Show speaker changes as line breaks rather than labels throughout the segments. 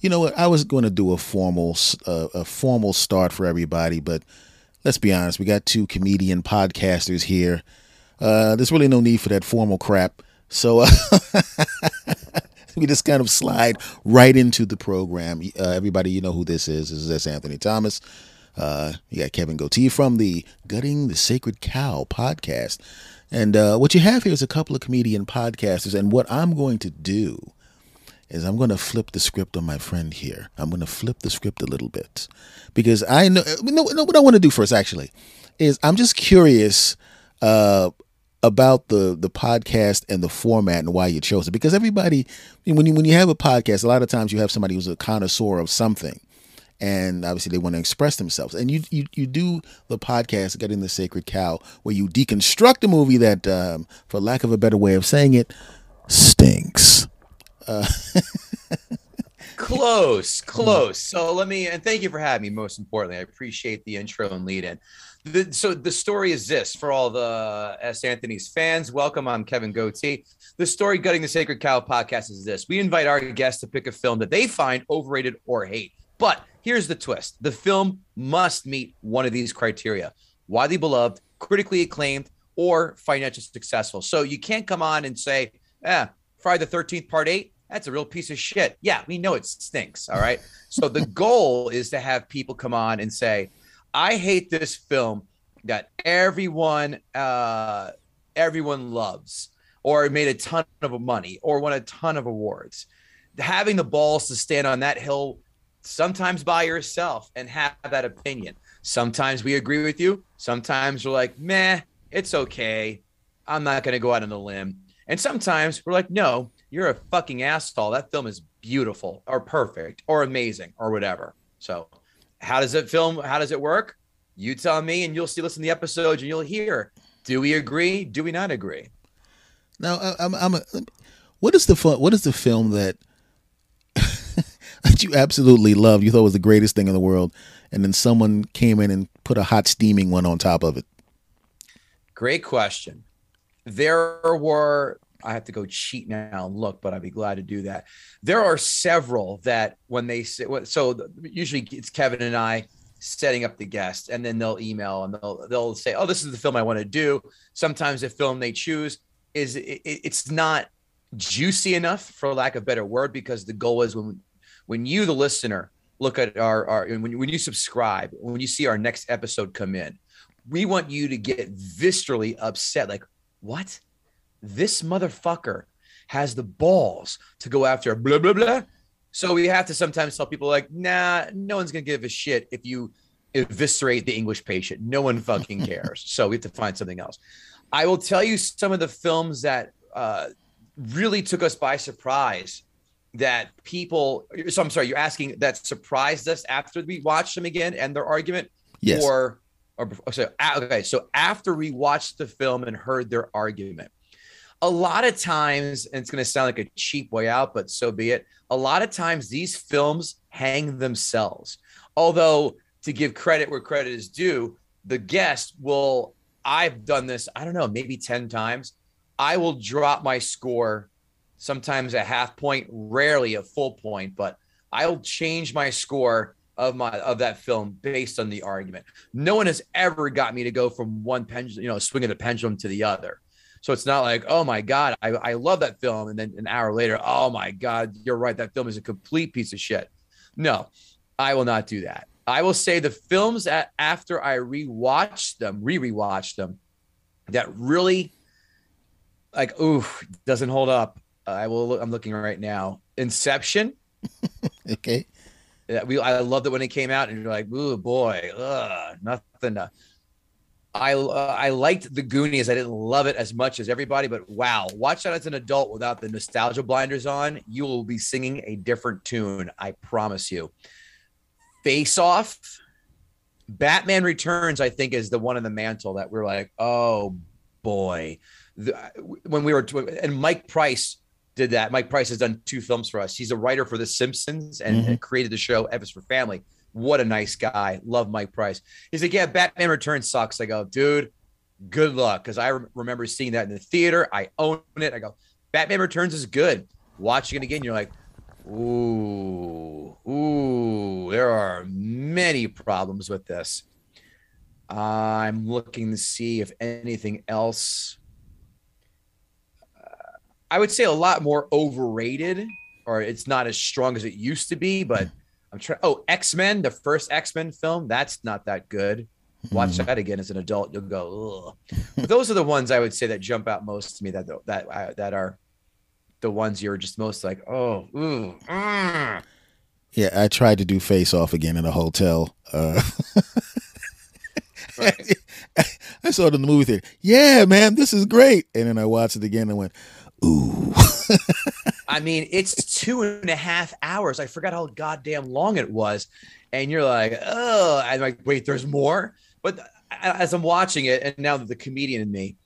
You know what? I was going to do a formal uh, a formal start for everybody, but let's be honest. We got two comedian podcasters here. Uh, there's really no need for that formal crap. So uh, we just kind of slide right into the program. Uh, everybody, you know who this is. This is. Anthony Thomas. Uh, you got Kevin Gootee from the Gutting the Sacred Cow podcast. And uh, what you have here is a couple of comedian podcasters. And what I'm going to do is I'm going to flip the script on my friend here. I'm going to flip the script a little bit. Because I know, no, no what I want to do first actually is I'm just curious uh, about the the podcast and the format and why you chose it. Because everybody when you when you have a podcast a lot of times you have somebody who's a connoisseur of something. And obviously they want to express themselves. And you you, you do the podcast Gutting the Sacred Cow where you deconstruct a movie that um, for lack of a better way of saying it stinks uh,
close, close. So let me and thank you for having me. Most importantly, I appreciate the intro and lead in. The, so the story is this for all the S. Anthony's fans. Welcome. I'm Kevin Gootee. The story Gutting the Sacred Cow podcast is this. We invite our guests to pick a film that they find overrated or hate. But here's the twist. The film must meet one of these criteria. Widely beloved, critically acclaimed, or financially successful. So you can't come on and say, yeah, Friday the 13th, part eight, that's a real piece of shit. Yeah, we know it stinks. All right. so the goal is to have people come on and say, I hate this film that everyone uh everyone loves or made a ton of money or won a ton of awards. Having the balls to stand on that hill sometimes by yourself and have that opinion. Sometimes we agree with you. Sometimes we're like, meh, it's okay. I'm not going to go out on a limb. And sometimes we're like, no, you're a fucking asshole. That film is beautiful or perfect or amazing or whatever. So, how does it film? How does it work? You tell me, and you'll see. Listen to the episodes, and you'll hear. Do we agree? Do we not agree?
Now, I'm. I'm a, what is the fun, What is the film that that you absolutely loved? You thought was the greatest thing in the world, and then someone came in and put a hot steaming one on top of it.
Great question. There were I have to go cheat now and look, but I'd be glad to do that. There are several that when they say, so usually it's Kevin and I setting up the guest, and then they'll email and they'll they'll say, "Oh, this is the film I want to do." Sometimes the film they choose is it, it's not juicy enough, for lack of better word, because the goal is when when you, the listener, look at our our when when you subscribe, when you see our next episode come in, we want you to get viscerally upset, like what this motherfucker has the balls to go after blah blah blah. So we have to sometimes tell people like, nah, no one's gonna give a shit if you eviscerate the English patient. No one fucking cares. so we have to find something else. I will tell you some of the films that uh, really took us by surprise that people so I'm sorry, you're asking that surprised us after we watched them again and their argument?
Yes.
Or or so okay, so after we watched the film and heard their argument, a lot of times, and it's going to sound like a cheap way out, but so be it. A lot of times, these films hang themselves. Although, to give credit where credit is due, the guest will, I've done this, I don't know, maybe 10 times. I will drop my score, sometimes a half point, rarely a full point, but I'll change my score of my of that film based on the argument. No one has ever got me to go from one pendulum, you know, swinging the pendulum to the other. So it's not like, oh my God, I, I love that film. And then an hour later, oh my God, you're right. That film is a complete piece of shit. No, I will not do that. I will say the films that after I rewatch them, re rewatch them, that really like, ooh, doesn't hold up. I will look, I'm looking right now. Inception.
okay.
Yeah, we I loved it when it came out, and you're like, ooh boy, ugh, nothing to I uh, I liked the Goonies. I didn't love it as much as everybody, but wow, watch that as an adult without the nostalgia blinders on. You will be singing a different tune. I promise you. Face Off, Batman Returns. I think is the one in the mantle that we're like, oh boy. The, when we were and Mike Price did that. Mike Price has done two films for us. He's a writer for The Simpsons and, mm-hmm. created the show F is for Family what a nice guy. Love Mike Price. He's like, yeah, Batman Returns sucks. I go, dude, good luck. Cause I re- remember seeing that in the theater. I own it. I go, Batman Returns is good. Watching it again, you're like, ooh, Ooh, there are many problems with this. I'm looking to see if anything else. Uh, I would say a lot more overrated, or it's not as strong as it used to be. But I'm trying. Oh, X Men, the first X Men film, that's not that good. Watch mm. that again as an adult, you'll go. but those are the ones I would say that jump out most to me. That that uh, that are the ones you're just most like, oh, ooh, mm.
Yeah, I tried to do Face Off again in a hotel. Uh, right. I saw it in the movie theater. Yeah, man, this is great. And then I watched it again and went, ooh.
I mean, it's two and a half hours. I forgot how goddamn long it was. And you're like, oh, I'm like, wait, there's more. But as I'm watching it, and now the comedian in me,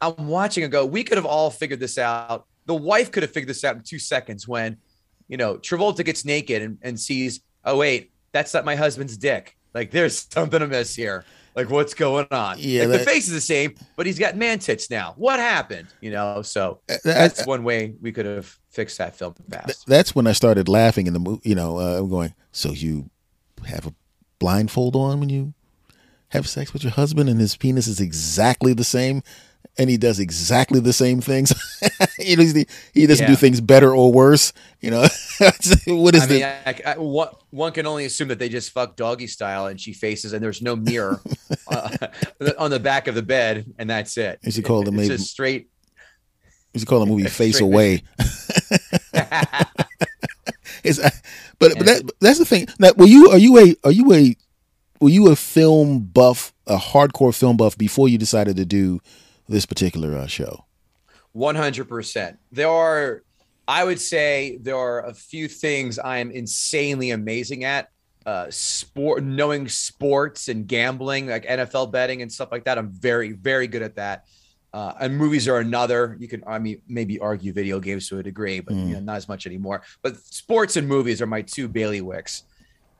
I'm watching and go, we could have all figured this out. The wife could have figured this out in two seconds when, you know, Travolta gets naked and, and sees, oh, wait, that's not my husband's dick. Like there's something amiss here. Like what's going on? Yeah, like, that, the face is the same, but he's got man tits now. What happened? You know, so uh, that's I, one way we could have fixed that film fast.
That's when I started laughing in the movie. You know, uh, I'm going. So you have a blindfold on when you have sex with your husband, and his penis is exactly the same and he does exactly the same things. he, he doesn't yeah. do things better or worse. You know, what is I mean,
I, I, one can only assume that they just fuck doggy style, and she faces, and there's no mirror uh, on the back of the bed, and that's it.
You should call the
movie just straight.
You should call the movie "Face Away." it's, uh, but but that, that's the thing. Now, were you are you a are you a were you a film buff, a hardcore film buff before you decided to do? this particular uh, show?
100%. There are, I would say, there are a few things I am insanely amazing at. Uh, sport, knowing sports and gambling, like NFL betting and stuff like that. I'm very, very good at that. Uh, and movies are another. You can, I mean, maybe argue video games to a degree, but mm. you know, not as much anymore. But sports and movies are my two bailiwicks.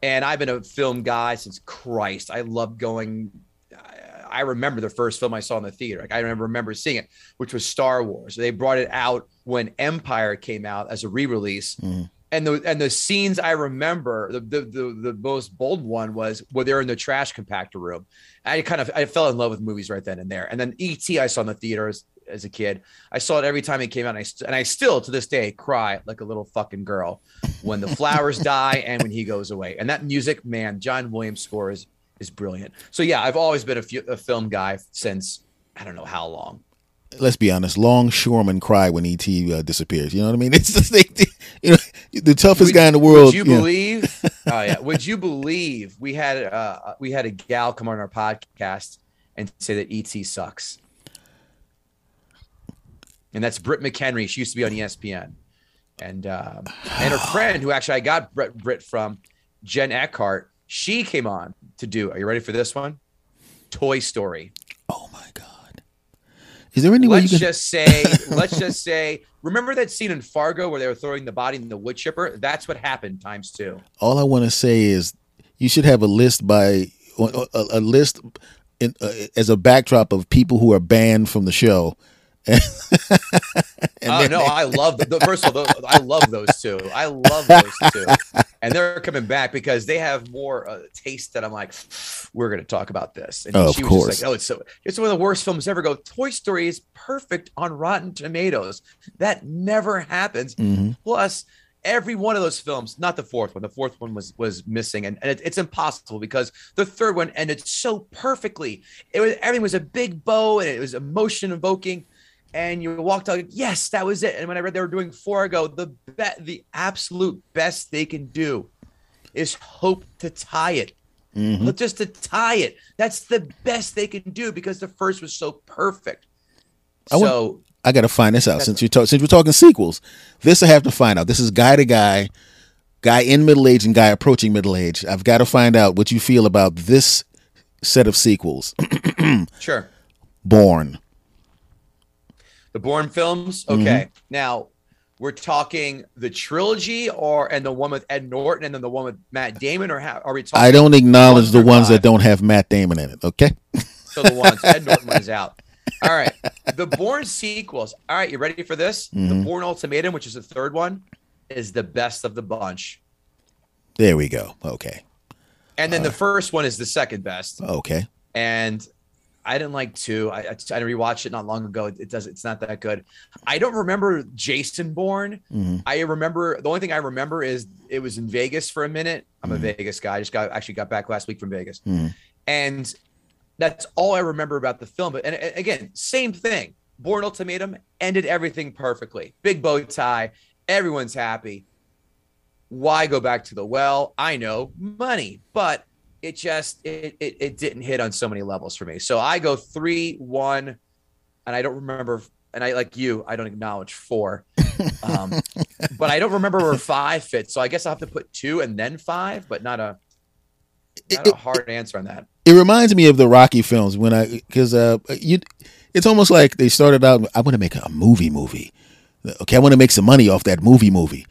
And I've been a film guy since Christ. I love going I remember the first film I saw in the theater. Like I remember remember seeing it, which was Star Wars. They brought it out when Empire came out as a re-release. Mm. And the and the scenes I remember, the, the the the most bold one was where they're in the trash compactor room. I kind of I fell in love with movies right then and there. And then E.T. I saw in the theaters as a kid. I saw it every time it came out, and I, st- and I still to this day cry like a little fucking girl when the flowers die and when he goes away. And that music, man, John Williams score is is brilliant. So yeah, I've always been a, f- a film guy since I don't know how long.
Let's be honest. Longshoremen cry when ET uh, disappears. You know what I mean? It's just like you know the toughest would, guy in the world.
Would you, you believe? oh yeah. Would you believe we had uh, we had a gal come on our podcast and say that ET sucks? And that's Britt McHenry. She used to be on ESPN, and um, and her friend who actually I got Britt, Britt from Jen Eckhart she came on to do. Are you ready for this one? Toy Story.
Oh my god! Is there any
way
let's
you can... just say? let's just say. Remember that scene in Fargo where they were throwing the body in the wood chipper? That's what happened times two.
All I want to say is you should have a list by a, a list in, uh, as a backdrop of people who are banned from the show
oh no, I love the, first of all, I love those two. I love those two, and they're coming back because they have more uh, taste. That I'm like, we're going to talk about this. And
oh, she
was
course.
just like, oh, it's so it's one of the worst films ever. Go, Toy Story is perfect on Rotten Tomatoes. That never happens. Mm-hmm. Plus, every one of those films, not the fourth one. The fourth one was was missing, and, and it, it's impossible because the third one ended so perfectly. It was everything was a big bow and it was emotion evoking and you walked out. Yes, that was it. And when I read they were doing Fargo, the be- the absolute best they can do is hope to tie it. Mm-hmm. Just to tie it. That's the best they can do because the first was so perfect. I so
want, I got to find this out since you talk, since we're talking sequels. This I have to find out. This is guy to guy, guy in middle age and guy approaching middle age. I've got to find out what you feel about this set of sequels.
sure.
Bourne.
The Bourne films. Okay. Mm-hmm. Now we're talking the trilogy, or and the one with Ed Norton, and then the one with Matt Damon, or how, are we talking?
I don't acknowledge the ones that don't have Matt Damon in it. Okay.
So the ones Ed Norton is out. All right. The Bourne sequels. All right, you ready for this? Mm-hmm. The Bourne Ultimatum, which is the third one, is the best of the bunch.
There we go. Okay.
And then the first one is the second best.
Okay.
And I didn't like two. I, I, I rewatched it not long ago. It, it does. It's not that good. I don't remember Jason Bourne.
Mhm.
I remember the only thing I remember is it was in Vegas for a minute. I'm a
Mhm.
Vegas guy. I just got actually got back last week from Vegas,
Mhm.
and that's all I remember about the film. But and, and again, same thing. Bourne Ultimatum ended everything perfectly. Big bow tie. Everyone's happy. Why go back to the well? I know money, but it just it, it it didn't hit on so many levels for me. So I go three one, and I don't remember. And I like you, I don't acknowledge four, um, but I don't remember where five fits. So I guess I'll have to put two and then five, but not a not
It-
a hard answer on that.
It reminds me of the Rocky films when I because uh you it's almost like they started out I want to make a movie movie. Okay, I want to make some money off that movie movie.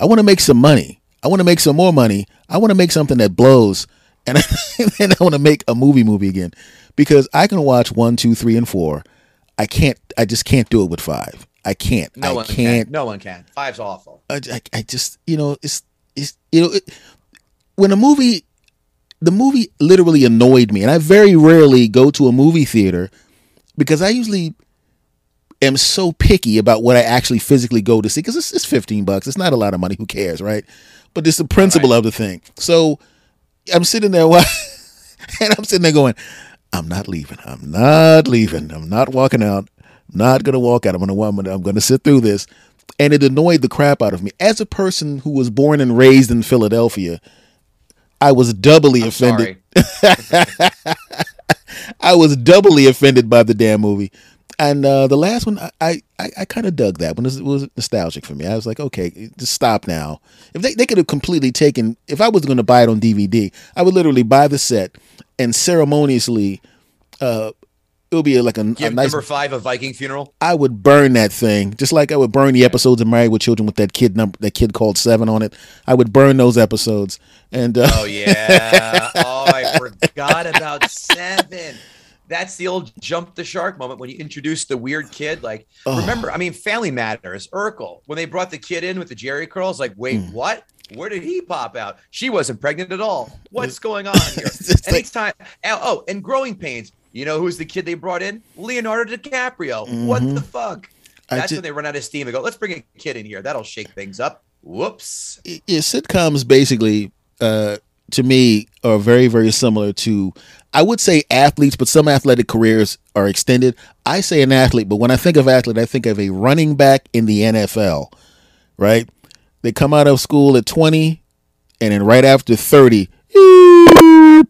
I want to make some money. I want to make some more money. I want to make something that blows and then I want to make a movie movie again because I can watch one, two, three, and four. I can't. I just can't do it with five. I can't.
No
I
one
can't.
can. No one can. Five's awful.
I, I, I just you know it's it's you know it, when a movie the movie literally annoyed me and i very rarely go to a movie theater because i usually am so picky about what i actually physically go to see because it's, it's 15 bucks it's not a lot of money who cares right but it's the principle of the thing so i'm sitting there and i'm sitting there going i'm not leaving. I'm not leaving. I'm not walking out. I'm not gonna walk out. I'm gonna i'm gonna, I'm gonna sit through this. And it annoyed the crap out of me. As a person who was born and raised in philadelphia i was doubly
I'm
offended. I was doubly offended by the damn movie. And uh, the last one, I I, I kind of dug that one. It was, nostalgic for me. I was like, okay, just stop now. If they, they could have completely taken, if I was going to buy it on DVD, I would literally buy the set and ceremoniously, uh, it would be like a, a nice.
number five a Viking funeral.
I would burn that thing just like I would burn the episodes of Married with Children with that kid number, that kid called Seven on it. I would burn those episodes. And uh,
Oh yeah. oh, I forgot about seven. That's the old jump the shark moment when you introduce the weird kid. Like,
Oh.
remember, I mean, Family Matters, Urkel, when they brought the kid in with the Jheri curls, like, wait,
Hmm.
what? Where did he pop out? She wasn't pregnant at all. What's going on here?
It's like-
Anytime. Oh, oh, and growing pains. You know who's the kid they brought in? Leonardo DiCaprio. What
Mhm.
the fuck? That's
ju-
when they run out of steam and go, let's bring a kid in here. That'll shake things up. Whoops.
yeah, sitcoms basically, uh, to me, are very, very similar to, I would say athletes, but some athletic careers are extended. I say an athlete, but when I think of athlete, I think of a running back in the NFL, right? They come out of school at 20, and then right after 30,
hmm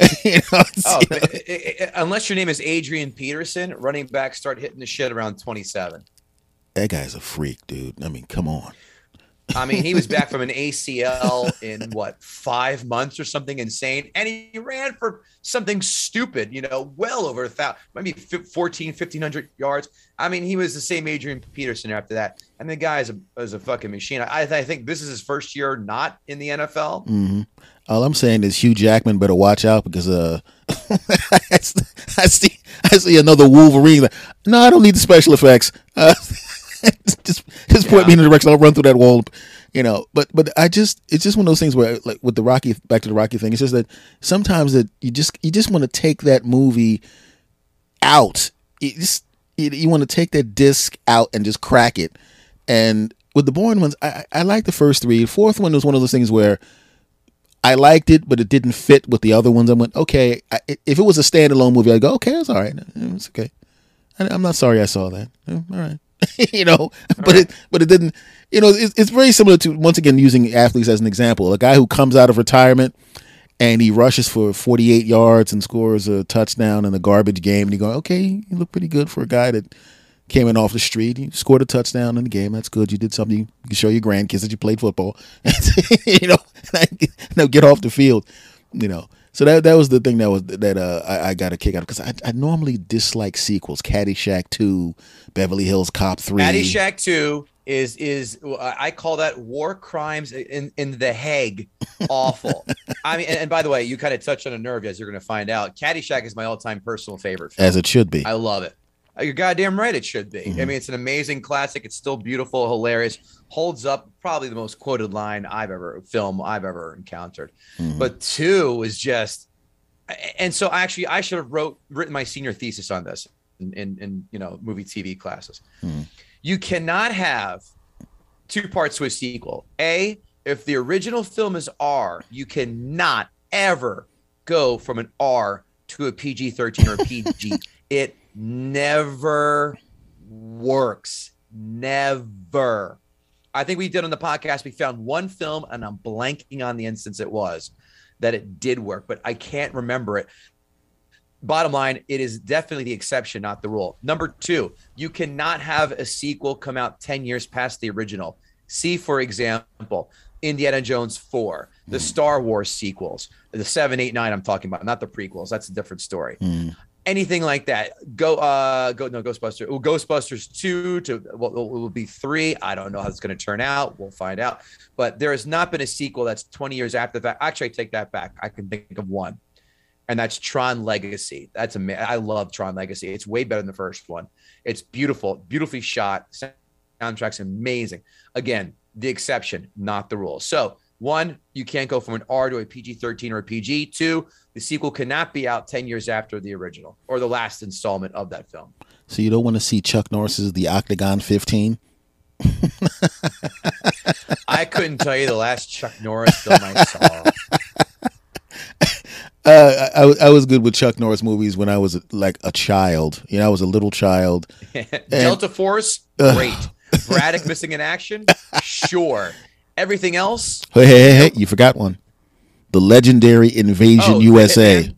you know,
Oh,
you know,
i- i- i- unless your name is Adrian Peterson, running backs start hitting the shit around 27.
that guy's a freak, dude. I mean, come on.
I mean, he was back from an ACL in what five months or something insane, and he ran for something stupid, you know, well over a thousand, maybe fif- 14, 1500 yards. I mean, he was the same Adrian Peterson after that, and the guy is a, is a fucking machine. I, I think this is his first year not in the NFL.
hmm All I'm saying is Hugh Jackman better watch out because uh, I see I see another Wolverine. No, I don't need the special effects. Uh, just just point me in the direction. I'll run through that wall. You know, but but I just it's just one of those things where like with the Rocky back to the Rocky thing. It's just that sometimes that you just you just want to take that movie out. You just you, you want to take that disc out and just crack it. And with the Bourne ones, I, I like the first three. The fourth one was one of those things where I liked it, but it didn't fit with the other ones. I went, okay, I, if it was a standalone movie, I'd go, okay, it's all right. It's okay. I, I'm not sorry I saw that. Mm, all right. you know, but it, but it didn't, you know, it, it's very similar to, once again, using athletes as an example. A guy who comes out of retirement and he rushes for 48 yards and scores a touchdown in a garbage game. And you go, okay, you look pretty good for a guy that came in off the street. You scored a touchdown in the game. That's good. You did something. You can show your grandkids that you played football. you know, now get off the field. You know, so that that was the thing that was that uh, I, I got a kick out of because I, I normally dislike sequels. Caddyshack two, Beverly Hills Cop three.
Caddyshack 2 is is I call that war crimes in in the Hague. Awful. I mean, and, and by the way, you kind of touched on a nerve as you're going to find out. Caddyshack is my all-time personal favorite. Film.
as it should be.
I love it. You're goddamn right. It should be. I
Mhm.
mean, it's an amazing classic. It's still beautiful, hilarious, holds up. Probably the most quoted line I've ever film I've ever encountered.
Mhm.
But two is just, and so actually, I should have wrote written my senior thesis on this in in, in you know movie TV classes.
Mhm.
You cannot have two parts to a sequel. A, if the original film is R, you cannot ever go from an R to a PG 13 or a PG. it never works. Never. I think we did on the podcast, we found one film, and I'm blanking on the instance it was that it did work, but I can't remember it. Bottom line, it is definitely the exception, not the rule. Number two, you cannot have a sequel come out 10 years past the original. See, for example, Indiana Jones 4, the Star Wars sequels, the 7, 8, 9, I'm talking about, not the prequels. That's a different story.
Mhm.
Anything like that. Go, uh, go, no, Ghostbusters. Oh, Ghostbusters 2 to, well, it will be 3. I don't know how it's going to turn out. We'll find out. But there has not been a sequel that's 20 years after that. Actually, I take that back. I can think of one and that's Tron Legacy. That's amazing. I love Tron Legacy. It's way better than the first one. It's beautiful, beautifully shot. Soundtrack's amazing. Again, the exception, not the rule. So, one, you can't go from an R to a PG 13 or a PG. Two, the sequel cannot be out 10 years after the original or the last installment of that film.
So you don't want to see Chuck Norris's The Octagon 15?
I couldn't tell you the last Chuck Norris film I saw.
Uh, I, I was good with Chuck Norris movies when I was like a child. You know, I was a little child.
Delta Force,
Ugh.
great. Braddock missing in action, sure. Everything else,
Hey, hey, hey, hey, you forgot one. The legendary Invasion
Oh,
USA.
Hitman.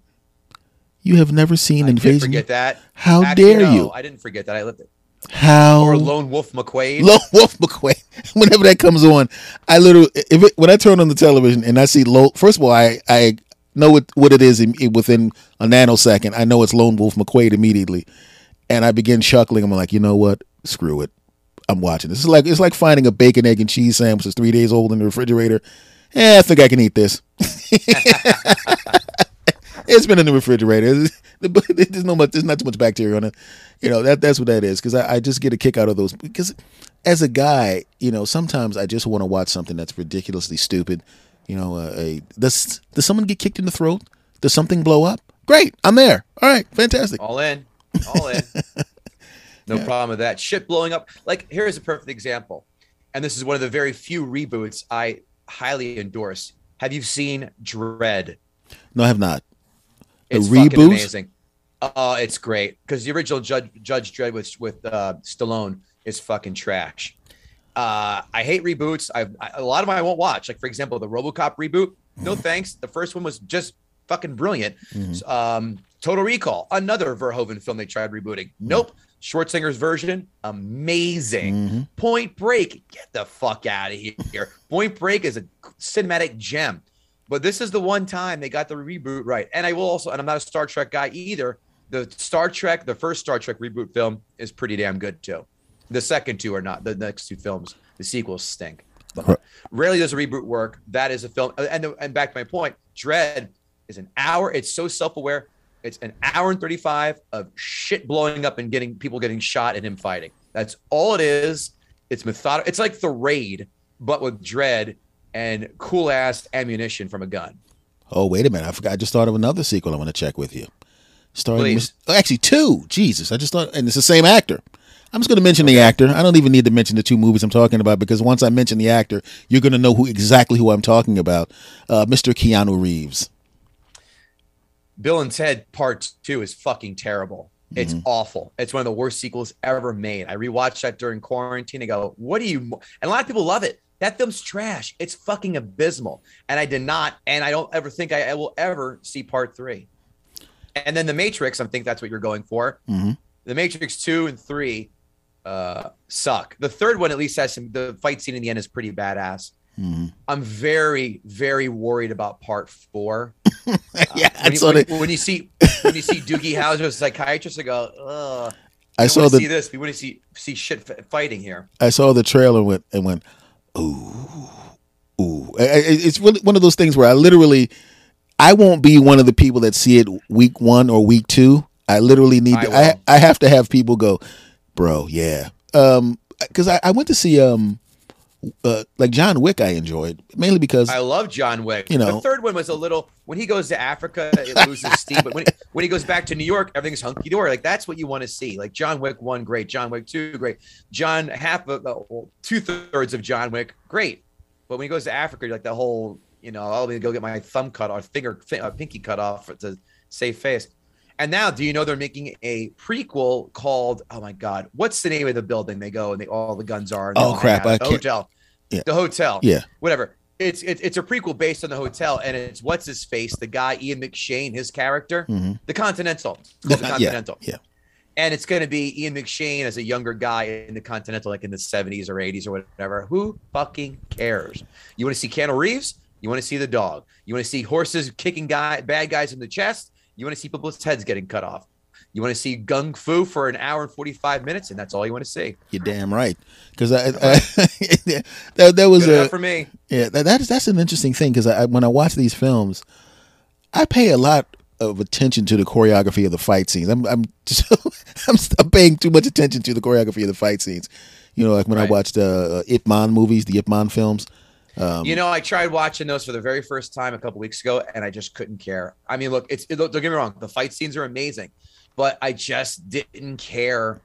You have never seen
I
Invasion?
forget that.
How
Actually,
dare
no,
you?
I didn't forget that. I lived it.
How
Or Lone Wolf McQuade.
Lone Wolf McQueen. Whenever that comes on, I literally if it, when I turn on the television and I see Lone. First of all, I I know what what it is in, within a nanosecond. I know it's Lone Wolf McQuade immediately, and I begin chuckling. I'm like, you know what? Screw it. I'm watching this. It's like it's like finding a bacon, egg, and cheese sandwich that's three days old in the refrigerator. Eh, I think I can eat this. it's been in the refrigerator. There's no much. There's not too much bacteria on it. You know that that's what that is. Because I, I just get a kick out of those. Because as a guy, you know, sometimes I just want to watch something that's ridiculously stupid. You know, uh, a does does someone get kicked in the throat? Does something blow up? Great, I'm there. All right, fantastic.
All in. All in. No problem with that. Shit blowing up. Like, here's a perfect example. And this is one of the very few reboots I highly endorse. Have you seen Dredd?
No, I have not. The
It's fucking
reboot?
amazing. Oh, it's great because the original Judge Judge Dredd with with uh, Stallone is fucking trash. Uh, I hate reboots. I, I a lot of them I won't watch. Like for example, the RoboCop reboot. No thanks. The first one was just fucking brilliant.
Mhm.
Um, Total Recall, another Verhoeven film they tried rebooting. Nope. Schwarzenegger's version, amazing.
Mhm.
Point Break, get the fuck out of here. Point Break is a cinematic gem. But this is the one time they got the reboot right. And I will also, and I'm not a Star Trek guy either. The Star Trek, the first Star Trek reboot film is pretty damn good too. The second two are not. The next two films, the sequels stink. But rarely does a reboot work. That is a film. And and back to my point, Dredd is an hour. It's so self-aware. It's an hour and 35 of shit blowing up and getting people getting shot and him fighting. That's all it is. It's methodical. It's like the raid, but with Dredd and cool ass ammunition from a gun.
Oh, wait a minute. I forgot. I just thought of another sequel I want to check with you.
Please.
Mis- oh, actually, two. Jesus. I just thought, and it's the same actor. I'm just going to mention the actor. I don't even need to mention the two movies I'm talking about because once I mention the actor, you're going to know who exactly who I'm talking about. Uh, Mr. Keanu Reeves.
Bill and Ted Part Two is fucking terrible. It's awful. It's one of the worst sequels ever made. I rewatched that during quarantine. I go, "What do you?" And a lot of people love it. That film's trash. It's fucking abysmal. And I did not, and I don't ever think I, I will ever see Part Three. And then The Matrix. I think that's what you're going for.
Mhm.
The Matrix Two and Three uh, suck. The third one at least has some. The fight scene in the end is pretty badass.
Mhm.
I'm very, very worried about Part Four.
yeah,
Uh, when, you, when,
the.
when you see when you see Doogie Howser as a psychiatrist, I go, Ugh,
I saw
to see this. We want to see see shit fighting here.
I saw the trailer and went and went. Ooh, ooh. It's really one of those things where I literally, I won't be one of the people that see it week one or week two. I literally need.
I
to, I. I have to have people go, bro. Yeah. Um, because I, I went to see um, uh, like John Wick. I enjoyed mainly because
I love John Wick.
You know-
the third one was a little when he goes to Africa, it loses steam. But when he, when he goes back to New York, everything's hunky dory. Like that's what you want to see. Like John Wick one, great. John Wick two, great. John half of uh, well, two thirds of John Wick, great. But when he goes to Africa, you're like the whole, you know, I'll be go get my thumb cut or finger, fi- uh, pinky cut off to save face. And now, do you know they're making a prequel called? Oh my God, what's the name of the building they go and they all the guns are?
Oh, crap. I
The
can't-
hotel.
Yeah.
The hotel
yeah,
whatever. It's it's it's a prequel based on the hotel, and it's what's his face, the guy Ian McShane, his character,
hmm
the Continental, the
yeah,
Continental,
yeah.
and it's going to be Ian McShane as a younger guy in the Continental, like in the seventies or eighties or whatever. Who fucking cares? You want to see Keanu Reeves? You want to see the dog? You want to see horses kicking guy bad guys in the chest? You want to see people's heads getting cut off? You want to see gung fu for an hour and forty five minutes, and that's all you want to see.
You're damn right. Because I, I that that was
Good
a
for me.
Yeah, that, that's that's an interesting thing because I, when I watch these films, I pay a lot of attention to the choreography of the fight scenes. I'm I'm so, I'm, I'm paying too much attention to the choreography of the fight scenes. You know, like when I
Right.
watched uh, uh, Ip Man movies, the Ip Man films. Um,
You know, I tried watching those for the very first time a couple weeks ago, and I just couldn't care. I mean, look, it's it, don't get me wrong, the fight scenes are amazing, but I just didn't care.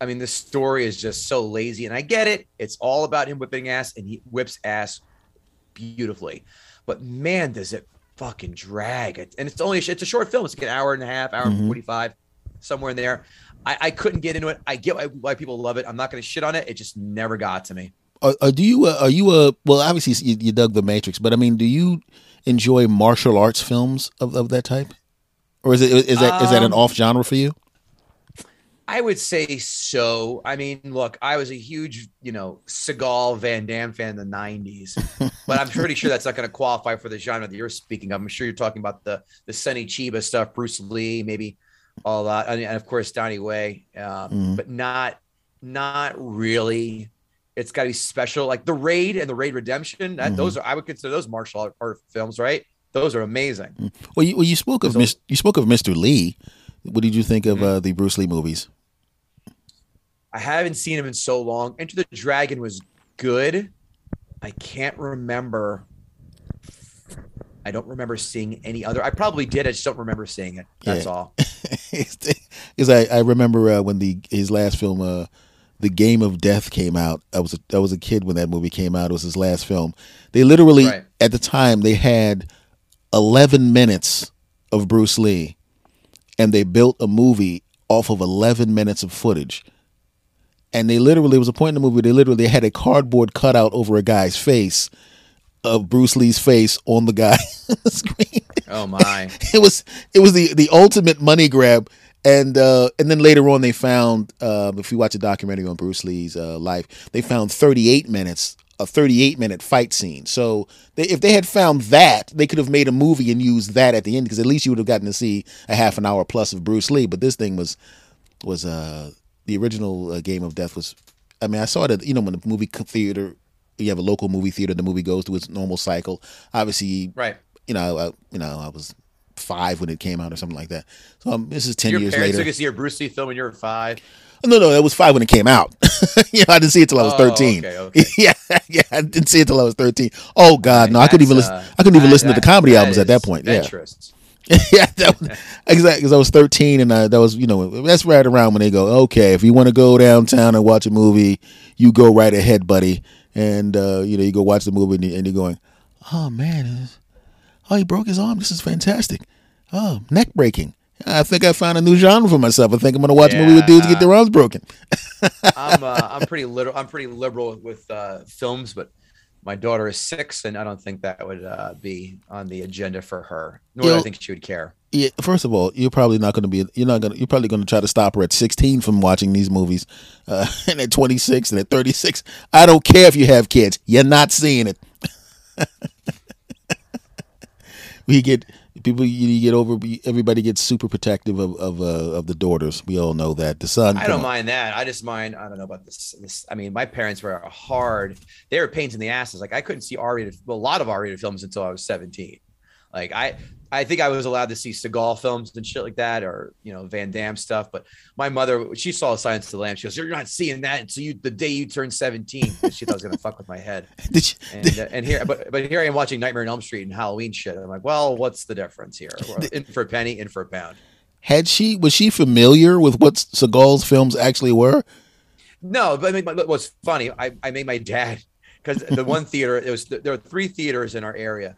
I mean, the story is just so lazy, and I get it. It's all about him whipping ass, and he whips ass beautifully. But man, does it fucking drag! And it's only it's a short film. It's like an hour and a half, hour and
Mhm.
forty five, somewhere in there. I, I couldn't get into it. I get why, why people love it. I'm not going to shit on it. It just never got to me.
Are, are do you uh, are you a well? Obviously, you, you dug the Matrix, but I mean, do you enjoy martial arts films of, of that type, or is it is that is that an
Um,
off genre for you?
I would say so. I mean, look, I was a huge, you know, Seagal Van Damme fan in the 90s, but I'm pretty sure that's not going to qualify for the genre that you're speaking of. I'm sure you're talking about the the Sonny Chiba stuff, Bruce Lee, maybe all that, and, and of course Donnie Yen, um,
Mhm.
but not not really. It's got to be special, like the Raid and the Raid Redemption. That
Mhm.
those are I would consider those martial art- art films, right? Those are amazing.
Well, you, well, you spoke of
So-
Mis- you spoke of Mr. Lee. What did you think of
Mhm.
uh, the Bruce Lee movies?
I haven't seen him in so long. Enter the Dragon was good. I can't remember. I don't remember seeing any other. I probably did. I just don't remember seeing it. That's
Yeah.
all.
Because I, I remember uh, when the his last film, uh, the Game of Death, came out. I was a, I was a kid when that movie came out. It was his last film. They literally
Right.
at the time they had eleven minutes of Bruce Lee, and they built a movie off of eleven minutes of footage. And they literally it was a point in the movie. They literally had a cardboard cutout over a guy's face of Bruce Lee's face on the guy screen
Oh my!
it was it was the the ultimate money grab and uh and then later on they found uh if you watch a documentary on bruce lee's uh life they found 38 minutes a 38 minute fight scene. So they, if they had found that they could have made a movie and used that at the end because at least you would have gotten to see a half an hour plus of bruce lee. But this thing was was uh the original uh, game of death was i mean i saw it at, you know when the movie theater you have a local movie theater the movie goes through its normal cycle. Obviously
Right.
you know, I, you know, I was five when it came out or something like that. So um, this is ten
Your
years
parents
later.
took us to see your Bruce Lee film when you were five.
No, no, it was five when it came out. you know, I didn't see it till I was
Oh,
thirteen.
okay, okay.
yeah, yeah, I didn't see it till I was thirteen. Oh God, no, I couldn't even listen.
uh,
I couldn't even listen to the comedy albums at that point. Yeah, yeah, that was, exactly. Because I was thirteen, and I, that was, you know, that's right around when they go, okay, if you want to go downtown and watch a movie, you go right ahead, buddy. And uh, you know, you go watch the movie, and, you, and you're going, oh man, it's- oh he broke his arm. This is fantastic. Oh, neck breaking. I think I found a new genre for myself. I think I'm gonna watch a movie with dudes get their arms broken.
I'm uh, I'm pretty liberal. I'm pretty liberal with uh, films, but my daughter is six, and I don't think that would uh, be on the agenda for her. Nor do I think she would care.
Yeah, first of all, you're probably not going to be. You're not going. You're probably going to try to stop her at 16 from watching these movies, uh, and at 26 and at 36. I don't care if you have kids. You're not seeing it. we get people. You get over. Everybody gets super protective of of, uh, of the daughters. We all know that. The son.
I don't
on.
mind that. I just mind. I don't know about this. This. I mean, my parents were hard. They were pains in the asses. Like I couldn't see R-rated. Well, a lot of R-rated films until I was 17. Like I, I think I was allowed to see Seagal films and shit like that, or you know Van Damme stuff. But my mother, she saw Silence of the Lambs. She goes, "You're not seeing that until you the day you turn 17." She thought I was gonna fuck with my head.
Did you,
And, uh, and here, but but here I am watching Nightmare on Elm Street and Halloween shit. I'm like, well, what's the difference here? In for a penny, in for a pound.
had she was she familiar with what Seagal's films actually were?
No, but I mean, but what's funny? I, I made my dad because the one theater it was there were three theaters in our area,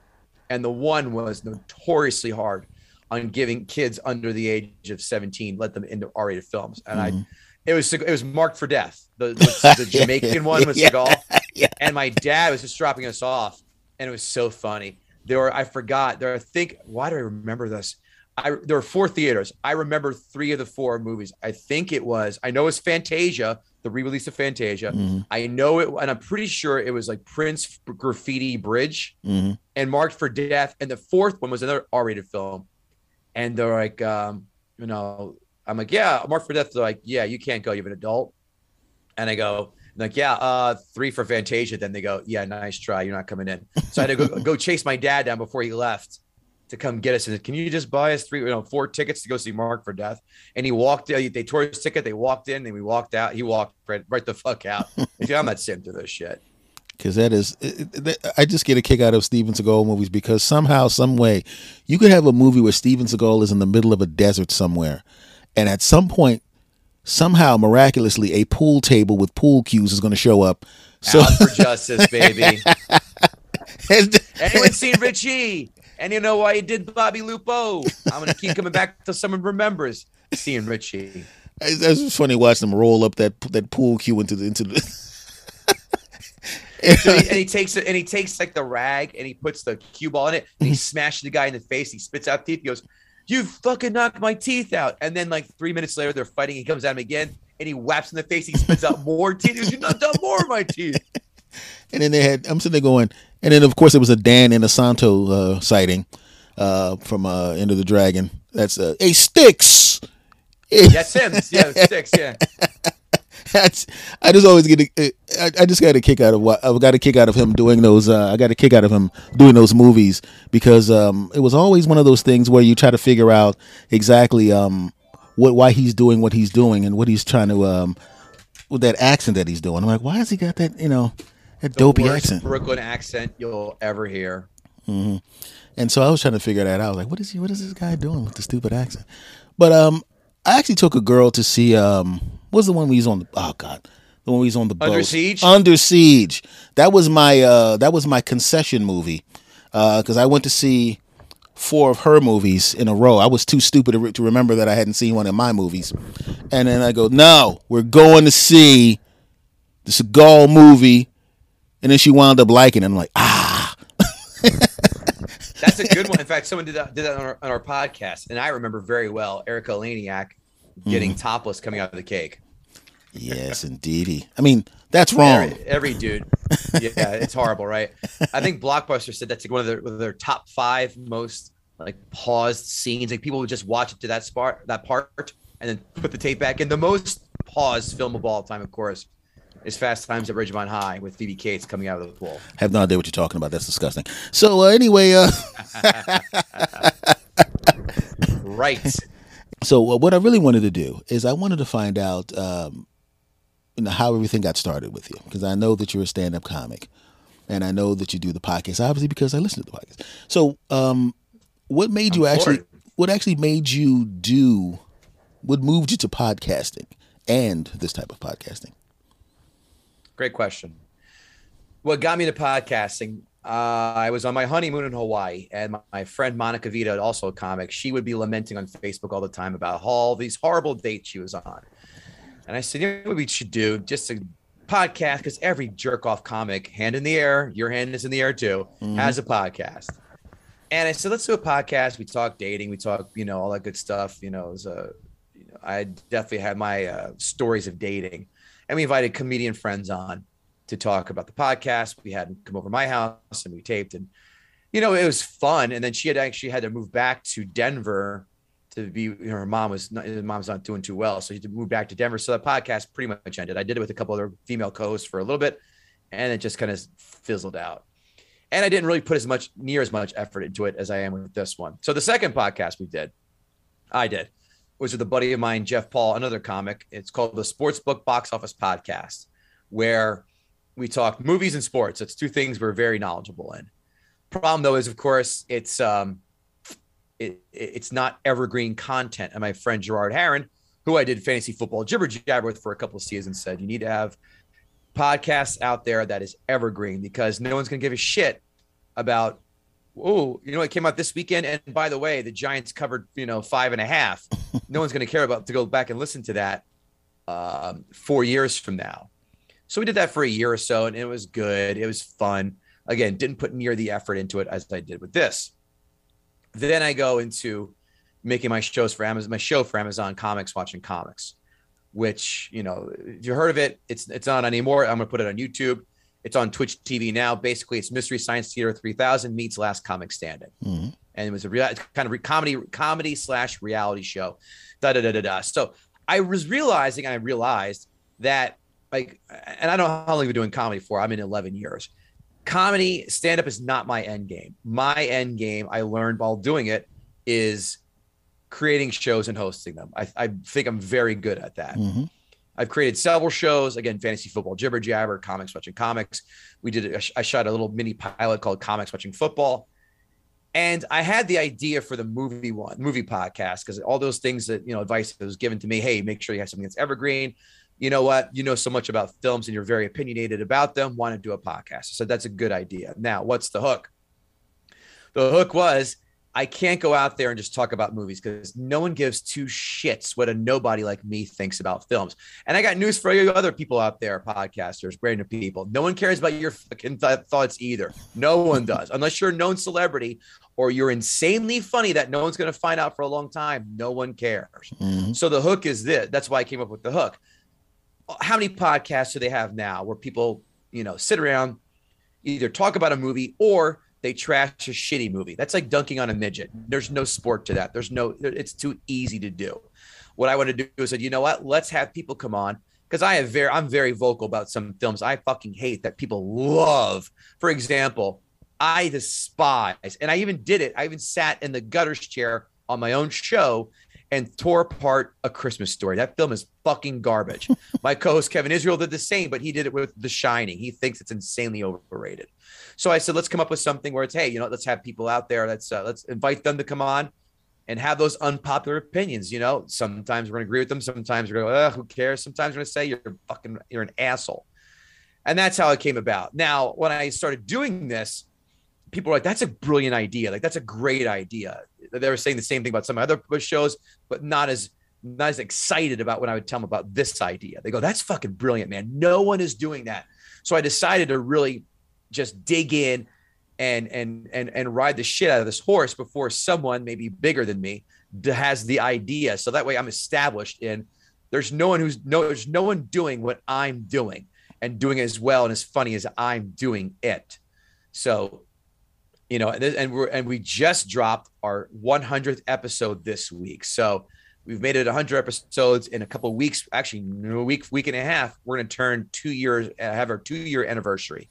and the one was notoriously hard on giving kids under the age of seventeen let them into R-rated films, and I. Mm-hmm. It was it was marked for death. The the, the Jamaican one was
Yeah.
Seagal, oh.
Yeah.
and my dad was just dropping us off, and it was so funny. There were I forgot there. I think why do I remember this? I there were four theaters. I remember three of the four movies. I think it was I know it's Fantasia, the re-release of Fantasia.
Mhm,
I know it, and I'm pretty sure it was like Prince Graffiti Bridge
mhm.
and Marked for Death. And the fourth one was another R-rated film. And they're like, um, you know, I'm like, yeah, Marked for Death. They're like, yeah, you can't go. You're an adult. And I go, like, yeah, uh, three for Fantasia. Then they go, yeah, nice try. You're not coming in. So I had to go, go chase my dad down before he left to come get us. And can you just buy us three, you know, four tickets to go see Marked for Death? And he walked. They tore his ticket. They walked in, and we walked out. He walked right, right the fuck out. Said, I'm not sitting through this shit.
Because that is, it- it- I just get a kick out of Steven Seagal movies because somehow, some way, you could have a movie where Steven Seagal is in the middle of a desert somewhere, and at some point, somehow, miraculously, a pool table with pool cues is going to show up. So,
out for justice, baby. Anyone seen Richie? And you know why he did Bobby Lupo? I'm gonna keep coming back till someone remembers seeing Richie.
Just funny watching them roll up that that pool cue into the into the.
So he, and he takes it and he takes like the rag and he puts the cue ball in it and he smashes the guy in the face. He spits out teeth. He goes, "You fucking knocked my teeth out." And then like three minutes later, they're fighting. He comes at him again and he whaps in the face. He spits out more teeth. He goes, "You knocked out more of my teeth."
and then they had I'm sitting there going, and then of course it was a Dan Inosanto uh, sighting uh, from uh, Enter the Dragon. That's uh, hey sticks.
That's him. Yeah, six. Yeah.
That's I just always get a, I, I just got a kick out of what I've got a kick out of him doing those. Uh, I got a kick out of him doing those movies because um, it was always one of those things where you try to figure out exactly um, what why he's doing what he's doing and what he's trying to um, with that accent that he's doing. I'm like, why has he got that you know
The
dopey accent?
Brooklyn accent you'll ever hear.
And so I was trying to figure that out. I was like, what is he? What is this guy doing with the stupid accent? But um, I actually took a girl to see um, what's the one we was on the oh god, the one we was on the boat.
Under Siege?
Under Siege. That was my uh, that was my concession movie because I went to see four of her movies in a row. I was too stupid to, re- to remember that I hadn't seen one of my movies, and then I go, no, we're going to see the Seagal movie, and then she wound up liking it. I'm like, ah.
That's a good one. In fact, someone did that, did that on, our, on our podcast, and I remember very well Erika Eleniak getting topless coming out of the cake.
Yes, indeedy. I mean, that's wrong.
Every, every dude. Yeah, it's horrible, right? I think Blockbuster said that's like one of their, one of their top five most like paused scenes. Like people would just watch it to that spot, that part, and then put the tape back in. The most paused film of all time, of course, is Fast Times at Ridgemont High with Phoebe Cates coming out of the pool.
I have no idea what you're talking about. That's disgusting. So uh, anyway, uh,
Right.
so uh, what I really wanted to do is I wanted to find out, um, you know, how everything got started with you because I know that you're a stand-up comic, and I know that you do the podcast obviously because I listen to the podcast. So, um, what made you
I'm for
actually?
it.
What actually made you do? What moved you to podcasting and this type of podcasting?
Great question. What got me to podcasting? Uh, I was on my honeymoon in Hawaii, and my, my friend Monica Vita, also a comic, she would be lamenting on Facebook all the time about all these horrible dates she was on. And I said, you know what we should do? Just a podcast, because every jerk off comic, hand in the air, your hand is in the air too, has a podcast. And I said, let's do a podcast. We talk dating, we talk, you know, all that good stuff. You know, it was a, you know, I definitely had my uh, stories of dating, and we invited comedian friends on to talk about the podcast. We had come over my house and we taped, and you know, it was fun. And then she had actually had to move back to Denver to be. You know, her mom was not, her mom's not doing too well, so she had to move back to Denver. So the podcast pretty much ended. I did it with a couple other female co-hosts for a little bit, and it just kind of fizzled out. And I didn't really put as much near as much effort into it as I am with this one. So the second podcast we did, I did, was with a buddy of mine, Jeff Paul, another comic. It's called the Sportsbook Box Office Podcast, where we talk movies and sports. It's two things we're very knowledgeable in. Problem though is, of course, it's um, it, it's not evergreen content. And my friend Gerard Heron, who I did fantasy football jibber jabber with for a couple of seasons, said you need to have podcasts out there that is evergreen because no one's going to give a shit about oh you know it came out this weekend? And by the way the giants covered you know five and a half. No one's going to care about to go back and listen to that um, four years from now. So we did that for a year or so and it was good. It was fun. Again didn't put near the effort into it as i did with this. Then i go into making my shows for amazon my show for amazon comics watching comics which you know if you heard of it it's it's not anymore. I'm gonna put it on youtube it's on twitch tv now basically it's mystery science theater 3000 meets last comic standing mm-hmm. and it was a real kind of re- comedy comedy slash reality show da da da da da so i was realizing i realized that like and i don't know how long i've been doing comedy for i'm in 11 years comedy stand up is not my end game my end game i learned while doing it is creating shows and hosting them. I, I think I'm very good at that. Mm-hmm. I've created several shows again, fantasy football, jibber jabber, comics watching comics. We did, I shot a little mini pilot called Comics Watching Football. And I had the idea for the movie one, movie podcast, because all those things that, you know, advice that was given to me hey, make sure you have something that's evergreen. You know what? You know so much about films and you're very opinionated about them. Want to do a podcast. So that's a good idea. Now, what's the hook? The hook was I can't go out there and just talk about movies because no one gives two shits what a nobody like me thinks about films. And I got news for you other people out there, podcasters, brand new people. No one cares about your fucking th- thoughts either. No one does, unless you're a known celebrity or you're insanely funny that no one's going to find out for a long time. No one cares. Mm-hmm. So the hook is this. That's why I came up with the hook. How many podcasts do they have now where people, you know, sit around, either talk about a movie or they trash a shitty movie. That's like dunking on a midget. There's no sport to that. There's no, it's too easy to do. What I want to do is said, you know what? Let's have people come on because I have very, I'm very vocal about some films I fucking hate that people love. For example, I despise, and I even did it. I even sat in the gutters chair on my own show and tore apart a Christmas story. That film is fucking garbage. my co-host Kevin Israel did the same, but he did it with The Shining. He thinks it's insanely overrated. So I said, let's come up with something where it's, hey, you know, let's have people out there. Let's uh, let's invite them to come on and have those unpopular opinions. You know, sometimes we're gonna agree with them. Sometimes we're gonna, go, who cares? Sometimes we're gonna say you're fucking, you're an asshole. And that's how it came about. Now, when I started doing this, people were like, that's a brilliant idea. Like, that's a great idea. They were saying the same thing about some other shows, but not as not as excited about when I would tell them about this idea. They go, that's fucking brilliant, man. No one is doing that. So I decided to really just dig in and and and and ride the shit out of this horse before someone maybe bigger than me has the idea. So that way I'm established in there's no one who's no there's no one doing what I'm doing and doing it as well and as funny as I'm doing it. So you know, and, and we're and we just dropped our 100th episode this week. So we've made it 100 episodes in a couple weeks. Actually, a week, week and a half. We're going to turn two years, have our two year anniversary.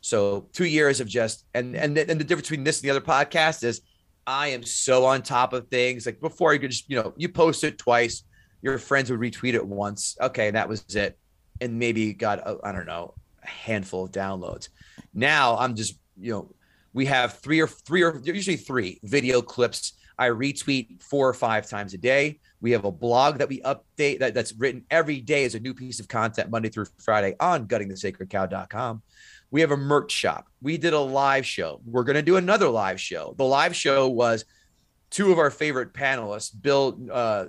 So two years of just and and and the difference between this and the other podcast is I am so on top of things. Like before, you could just you know you post it twice, your friends would retweet it once. Okay, that was it, and maybe got uh, I don't know a handful of downloads. Now I'm just you know we have three or three or usually three video clips. I retweet four or five times a day. We have a blog that we update that, that's written every day as a new piece of content Monday through Friday on guttingthesacredcow.com. We have a merch shop. We did a live show. We're going to do another live show. The live show was two of our favorite panelists, Bill, uh,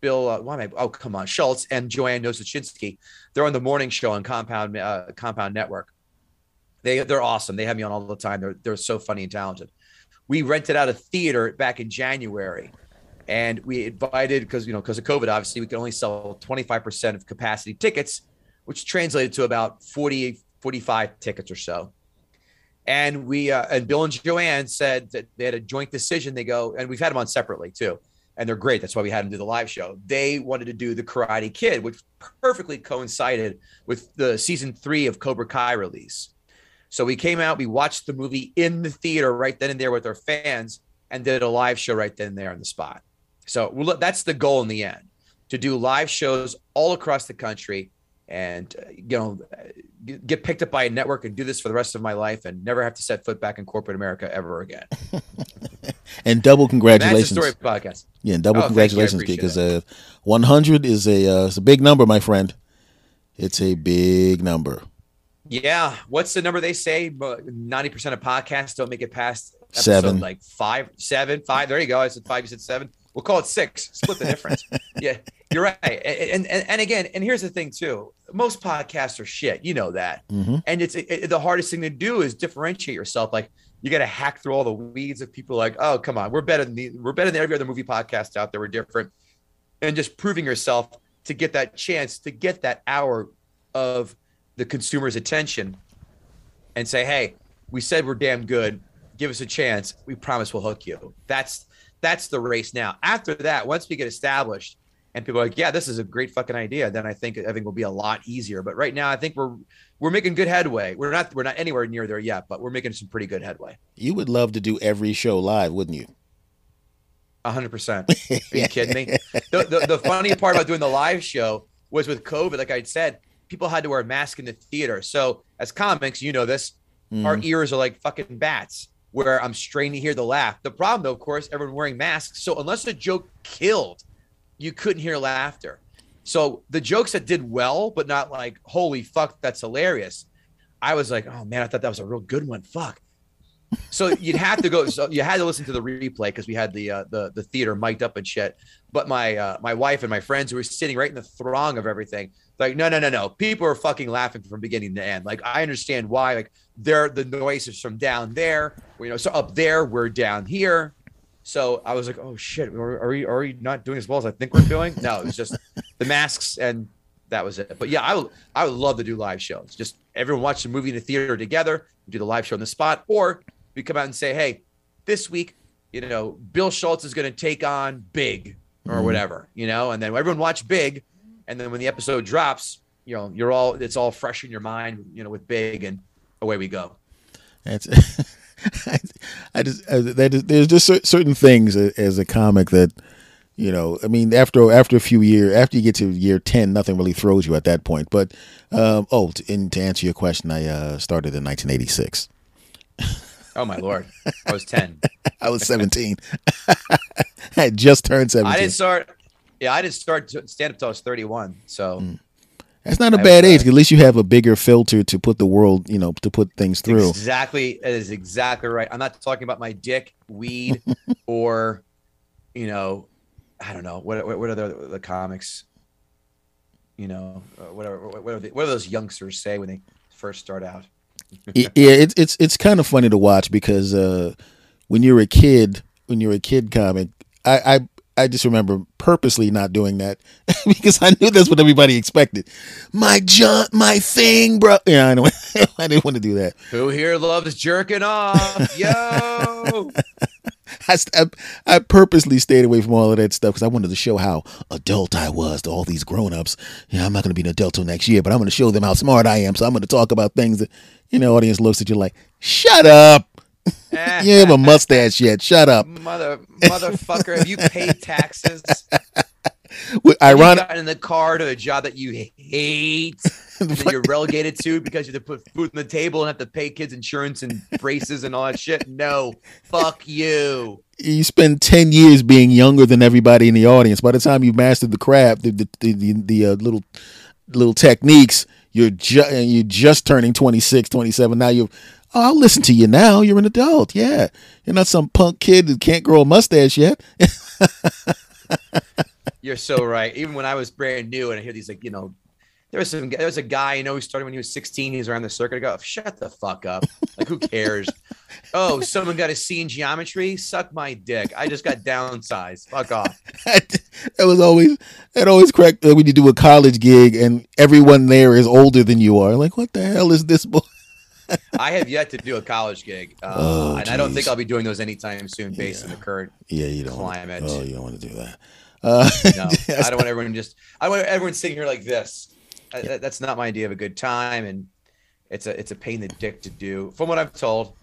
Bill, uh, why am I? Oh, come on, Schulz and Joanne Nosuchinsky. They're on the morning show on Compound uh, Compound Network. They they're awesome. They have me on all the time. They're they're so funny and talented. We rented out a theater back in January, and we invited because you know because of COVID, obviously we could only sell twenty five percent of capacity tickets, which translated to about 40 45 tickets or so. And we uh, and Bill and Joanne said that they had a joint decision. They go, and we've had them on separately too, and they're great. That's why we had them do the live show. They wanted to do the Karate Kid, which perfectly coincided with the season three of Cobra Kai release. So we came out, we watched the movie in the theater right then and there with our fans, and did a live show right then and there on the spot. So that's the goal in the end to do live shows all across the country and uh, you know get picked up by a network and do this for the rest of my life and never have to set foot back in corporate America ever again.
and double congratulations.
And that's the story podcast.
Yeah, and double oh, congratulations because uh, 100 is a uh, it's a big number, my friend. It's a big number.
Yeah, what's the number they say? Ninety percent of podcasts don't make it past
seven,
like five, seven, five. There you go. I said five. You said seven. We'll call it six. Split the difference. yeah, you're right. And, and and again, and here's the thing too. Most podcasts are shit. You know that.
Mm-hmm.
And it's it, the hardest thing to do is differentiate yourself. Like you got to hack through all the weeds of people. Like, oh, come on, we're better than the, we're better than every other movie podcast out there. We're different, and just proving yourself to get that chance to get that hour of the consumer's attention, and say, hey, we said we're damn good. Give us a chance. We promise we'll hook you. That's that's the race now. After that, once we get established and people are like, yeah, this is a great fucking idea, then I think I think will be a lot easier. But right now, I think we're we're making good headway. We're not we're not anywhere near there yet, but we're making some pretty good headway.
You would love to do every show live, wouldn't you?
hundred percent. Are you kidding me? The, the, the funny part about doing the live show was with COVID, like I said, people had to wear a mask in the theater. So as comics, you know this, mm. our ears are like fucking bats where I'm straining to hear the laugh. The problem, though, of course, everyone wearing masks. So unless the joke killed, you couldn't hear laughter. So the jokes that did well, but not like, holy fuck, that's hilarious. I was like, oh man, I thought that was a real good one. Fuck. So you'd have to go. So you had to listen to the replay because we had the uh, the the theater mic'd up and shit. But my uh, my wife and my friends who were sitting right in the throng of everything, like, no, no, no, no. People are fucking laughing from beginning to end. Like, I understand why. Like, they're the noises from down there. You know, so up there, we're down here. So I was like, oh shit, are, are we are we not doing as well as I think we're doing? No, it was just the masks and that was it. But yeah, I would I would love to do live shows. Just everyone watch the movie in the theater together, do the live show on the spot, or we come out and say, hey, this week, you know, Bill Schulz is going to take on Big or mm-hmm. whatever, you know, and then everyone watch Big and then when the episode drops, you know, you're all it's all fresh in your mind, you know, with big, and away we go.
That's. I, just that is, there's just certain things as a comic that you know i mean after after a few years after you get to year 10 nothing really throws you at that point but um, oh to, and to answer your question i uh, started in 1986
oh my lord i was 10
i was 17 i had just turned 17
i didn't start yeah, I didn't start stand up until I was 31. So mm.
That's not a I bad age. At least you have a bigger filter to put the world, you know, to put things through.
Exactly. That is exactly right. I'm not talking about my dick, weed, or, you know, I don't know. What, what, what are the, the comics? You know, uh, whatever, what are, the, what do those youngsters say when they first start out?
yeah, it's, it's, it's kind of funny to watch because, uh, when you're a kid, when you're a kid comic, I, I I just remember purposely not doing that because I knew that's what everybody expected. My jump, my thing, bro. Yeah, I know. I didn't want to do that.
Who here loves jerking off? Yo.
I, I, I, purposely stayed away from all of that stuff because I wanted to show how adult I was to all these grown-ups. Yeah, I'm not going to be an adult till next year, but I'm going to show them how smart I am. So I'm going to talk about things that, you know, audience looks at you like, shut up. you have a mustache yet. Shut up.
Mother motherfucker, have you paid taxes?
Ironic.
Have you in the car to a job that you hate that you're relegated to because you have to put food on the table and have to pay kids insurance and braces and all that shit. No, fuck you.
You spend ten years being younger than everybody in the audience. By the time you've mastered the craft, the the the, the, the uh, little little techniques, you're just you're just turning 26, 27. Now you're Oh, I'll listen to you now. You're an adult. Yeah. You're not some punk kid that can't grow a mustache yet.
You're so right. Even when I was brand new and I hear these like, you know, there was some there was a guy, you know, who started when he was 16, he's around the circuit. I go, shut the fuck up. Like, who cares? oh, someone got a C in geometry? Suck my dick. I just got downsized. Fuck off.
that was always that always cracked when you do a college gig and everyone there is older than you are. Like, what the hell is this boy?
I have yet to do a college gig, uh, oh, and I don't think I'll be doing those anytime soon, based yeah. on the current
yeah you don't
climate.
Want, oh, you don't want to do that.
Uh, no, I don't want everyone just. I want everyone sitting here like this. I, that's not my idea of a good time, and It's a it's a pain in the dick to do, from what I'm told.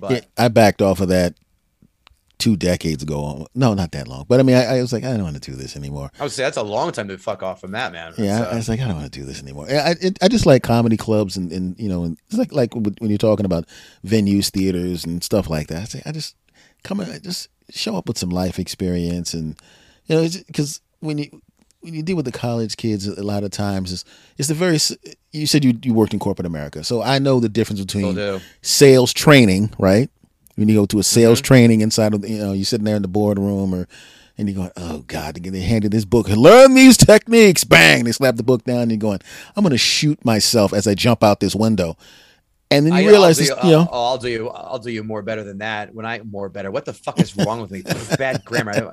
But
Yeah, I backed off of that two decades ago. No, not that long. But I mean, I, I was like, I don't want to do this anymore.
I would say that's a long time to fuck off from that, man.
Yeah,
So-
I, uh, I was like, I don't want to do this anymore. I, I, it, I just like comedy clubs and, and you know, and it's like like when you're talking about venues, theaters, and stuff like that. I say, I just come on, just show up with some life experience, and you know, because when you when you deal with the college kids, a lot of times it's it's the very. You said you you worked in corporate America, so I know the difference between sales training, right? When you go to a sales
Mm-hmm.
training inside of the, you know, you're sitting there in the boardroom or and you're going, oh God, they handed this book, learn these techniques. Bang, they slap the book down and you're going, I'm going to shoot myself as I jump out this window. And then you
I,
realize,
I'll
this, you know,
I'll, I'll do you. I'll do you more better than that. When I more better. What the fuck is wrong with me? Bad grammar. I-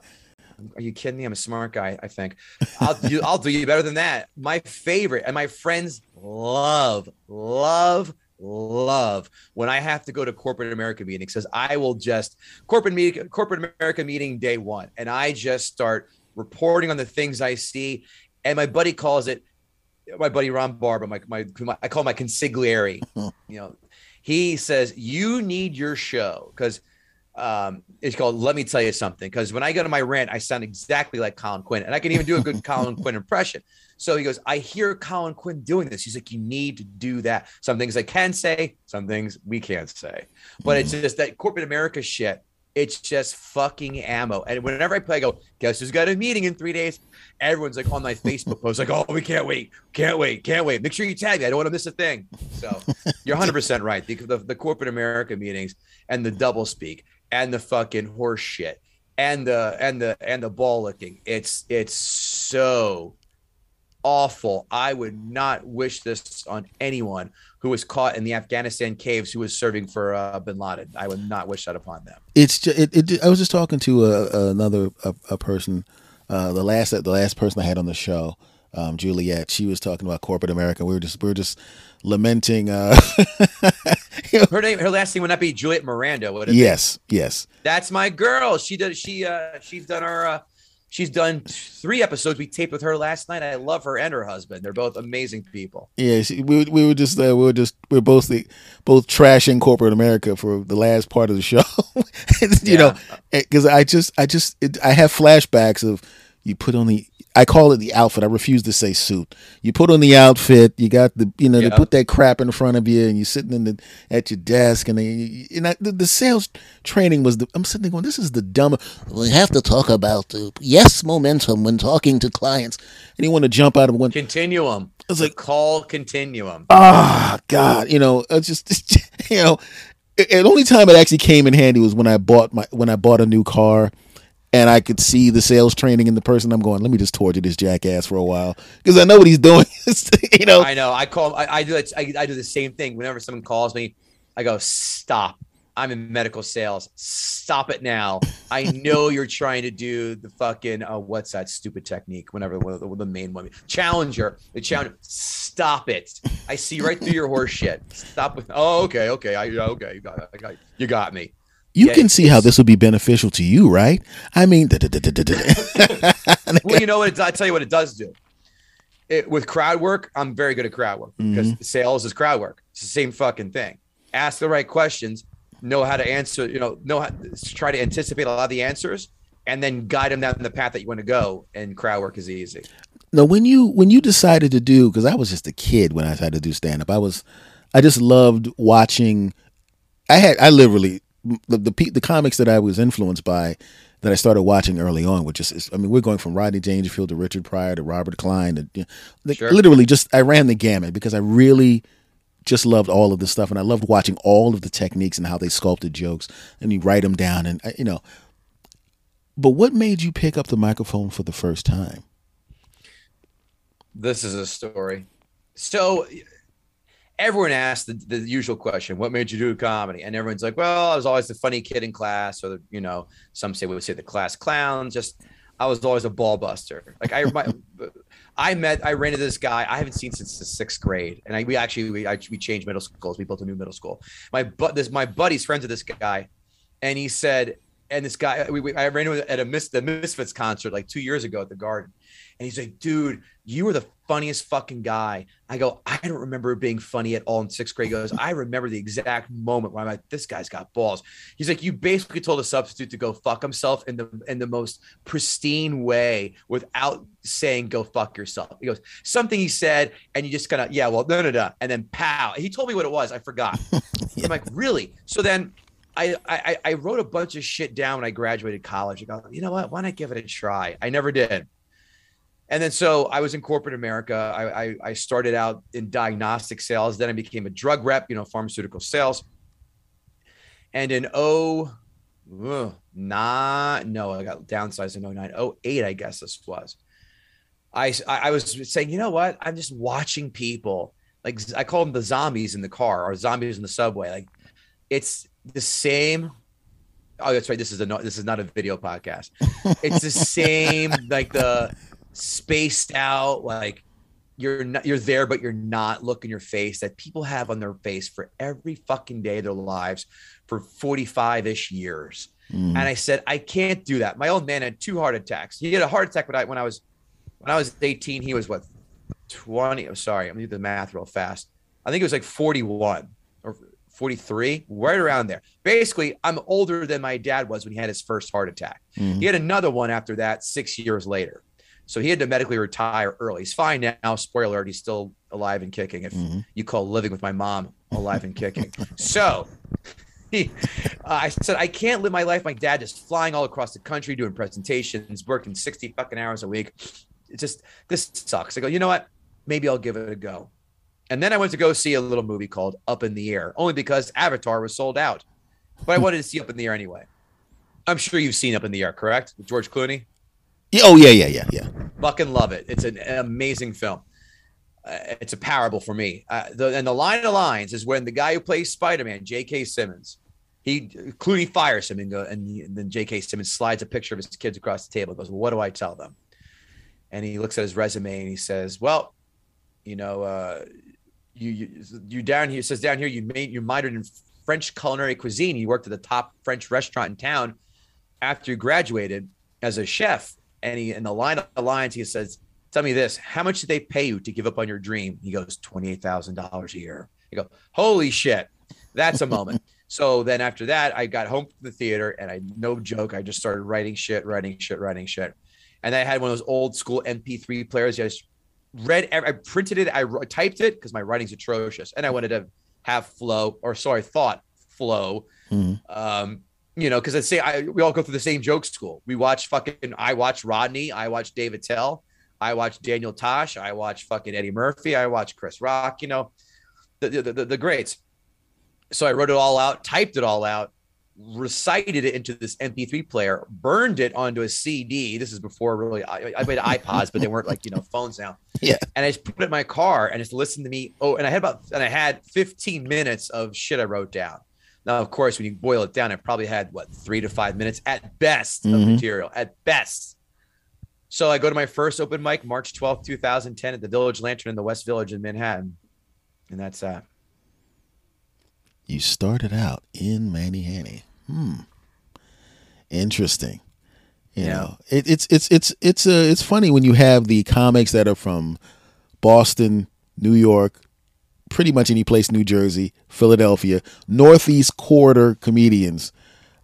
Are you kidding me? I'm a smart guy. I think. I'll do. I'll do you better than that. My favorite and my friends love, love, love when I have to go to corporate America meetings because I will just corporate meeting, corporate America meeting day one, and I just start reporting on the things I see. And my buddy calls it my buddy Ron Barber, my, my, my I call my consigliere. you know, he says you need your show because um, it's called "Let Me Tell You Something." Because when I go to my rant, I sound exactly like Colin Quinn, and I can even do a good Colin Quinn impression. So he goes, "I hear Colin Quinn doing this." He's like, "You need to do that." Some things I can say, some things we can't say, but it's hmm. just that corporate America shit. It's just fucking ammo. And whenever I play, I go, "Guess who's got a meeting in three days?" Everyone's like on my Facebook post, like, "Oh, we can't wait, can't wait, can't wait." Make sure you tag me. I don't want to miss a thing. So you're 100 percent right. The, the, the corporate America meetings and the double speak and the fucking horse shit and the and the and the ball looking. It's it's so awful. I would not wish this on anyone who was caught in the Afghanistan caves who was serving for uh, Bin Laden. I would not wish that upon them.
it's just, it, it, I was just talking to a, another a, a person, uh, the last the last person I had on the show, um, Juliet. She was talking about corporate America. We were just we were just lamenting. Uh,
Her name, her last name would not be Juliet Miranda. Would it? be?
yes, yes.
That's my girl. She does. She uh, she's done our. Uh, she's done three episodes. We taped with her last night. I love her and her husband. They're both amazing people.
Yeah, she, we we were just uh, we were just we were both the, both trashing corporate America for the last part of the show. you know, because I just I just it, I have flashbacks of you put on the I call it the outfit. I refuse to say suit. You put on the outfit. You got the you know
Yeah.
they put that crap in front of you, and you're sitting in the at your desk, and they and I, the, the sales training was the. I'm sitting there going, this is the dumb. We have to talk about the yes momentum when talking to clients, and you want to jump out of one.
Continuum.
It's
The
like
call continuum.
ah god you know it's just you know the only time it actually came in handy was when i bought my when i bought a new car and i could see the sales training in the person i'm going let me just torture this jackass for a while because i know what he's doing you know
I know. I call. I, I do that. I, I do the same thing. Whenever someone calls me, I go, "Stop! I'm in medical sales. Stop it now! I know you're trying to do the fucking uh, what's that stupid technique? Whenever the, the, the main one, challenger, the challenger. Stop it! I see right through your horse shit. Stop with. Oh, okay, okay. I okay. You got. I got. You got me.
You
yeah,
can see how this would be beneficial to you right i mean
well, you know what? I tell you what it does do. It, with crowd work, I'm very good at crowd work because mm-hmm. sales is crowd work. It's the same fucking thing. Ask the right questions, know how to answer. You know, know how try to anticipate a lot of the answers, and then guide them down the path that you want to go. And crowd work is easy.
Now, when you when you decided to do because i was just a kid when i decided to do stand up i was i just loved watching i had i literally the, the pe- the comics that i was influenced by that i started watching early on which is i mean we're going from rodney dangerfield to richard pryor to robert klein to you know, like,
Sure.
literally just i ran the gamut because i really just loved all of this stuff and i loved watching all of the techniques and how they sculpted jokes and you write them down and you know but what made you pick up the microphone for the first time
This is a story. So everyone asks the, the usual question, what made you do comedy? And everyone's like, well, I was always the funny kid in class, or, you know, some say we would say the class clown. Just, I was always a ball buster. Like I, my, I met, I ran into this guy I haven't seen since the sixth grade. And I, we actually, we, I, we changed middle schools. We built a new middle school. My, but this, my buddy's friends with this guy. And he said, and this guy, we, we, I ran into at a Mis, the Misfits concert like two years ago at the garden And he's like, dude, you were the funniest fucking guy. I go, I don't remember being funny at all in sixth grade. He goes, I remember the exact moment where I'm like, this guy's got balls. He's like, you basically told a substitute to go fuck himself in the in the most pristine way without saying go fuck yourself. He goes, something he said, and you just kind of, yeah, well, no, no, no. And then pow. He told me what it was. I forgot. yeah. I'm like, really? So then I, I I wrote a bunch of shit down when I graduated college. I go, you know what? Why not give it a try? I never did. And then so I was in corporate America. I, I, I started out in diagnostic sales. Then I became a drug rep, you know, pharmaceutical sales. And in oh, nah, no, I got downsized in 09, 08, I guess this was. I, I was saying, you know what? I'm just watching people like I call them the zombies in the car or zombies in the subway. Like it's the same. Oh, that's right. This is a this is not a video podcast. It's the same like the spaced out like you're not you're there but you're not look in your face that people have on their face for every fucking day of their lives for 45ish years. Mm. And I said I can't do that. My old man had two heart attacks. He had a heart attack when I when I was when I was 18, he was what 20. I'm sorry, I'm gonna do the math real fast. I think it was like 41 or 43, right around there. Basically, I'm older than my dad was when he had his first heart attack. Mm-hmm. He had another one after that six years later. So he had to medically retire early. He's fine now. Spoiler alert, he's still alive and kicking. If mm-hmm. you call living with my mom alive and kicking. So he, uh, I said, I can't live my life. My dad just flying all across the country, doing presentations, working 60 fucking hours a week. It's just, this sucks. I go, you know what? Maybe I'll give it a go. And then I went to go see a little movie called Up in the Air, only because Avatar was sold out. But I wanted to see Up in the Air anyway. I'm sure you've seen Up in the Air, correct? With George Clooney.
Oh yeah, yeah, yeah, yeah.
Fucking love it. It's an amazing film. Uh, it's a parable for me. Uh, the, and the line of lines is when the guy who plays Spider-Man, J.K. Simmons, he Clooney fires him and, go, and, he, and then J.K. Simmons slides a picture of his kids across the table. Goes, well, "What do I tell them?" And he looks at his resume and he says, "Well, you know, uh, you, you you down here says down here you made you minored in French culinary cuisine. You worked at the top French restaurant in town after you graduated as a chef. And he in the line of lines he says, "Tell me this: How much did they pay you to give up on your dream?" He goes, twenty eight thousand dollars a year." I go, "Holy shit!" That's a moment. so then after that, I got home from the theater, and I no joke, I just started writing shit, writing shit, writing shit. And I had one of those old school MP3 players. You just read, I printed it, I typed it because my writing's atrocious, and I wanted to have flow, or sorry, thought flow. Mm-hmm. Um, you know, because I say I we all go through the same joke school. We watch fucking. I watch Rodney. I watch Dave Attell, I watch Daniel Tosh. I watch fucking Eddie Murphy. I watch Chris Rock. You know, the the, the, the greats. So I wrote it all out, typed it all out, recited it into this MP3 player, burned it onto a CD. This is before really I, I made iPods, but they weren't like you know phones now.
Yeah.
And I just put it in my car and just listened to me. Oh, and I had about and I had 15 minutes of shit I wrote down. Now, of course, when you boil it down, I probably had what three to five minutes at best of mm-hmm. material at best. So I go to my first open mic, March 12th, 2010, at the Village Lantern in the West Village in Manhattan. And that's that.
You started out in Manny Hmm. Interesting. You yeah. know, it, it's it's it's it's uh, it's funny when you have the comics that are from Boston, New York, pretty much any place, New Jersey, Philadelphia, Northeast quarter comedians.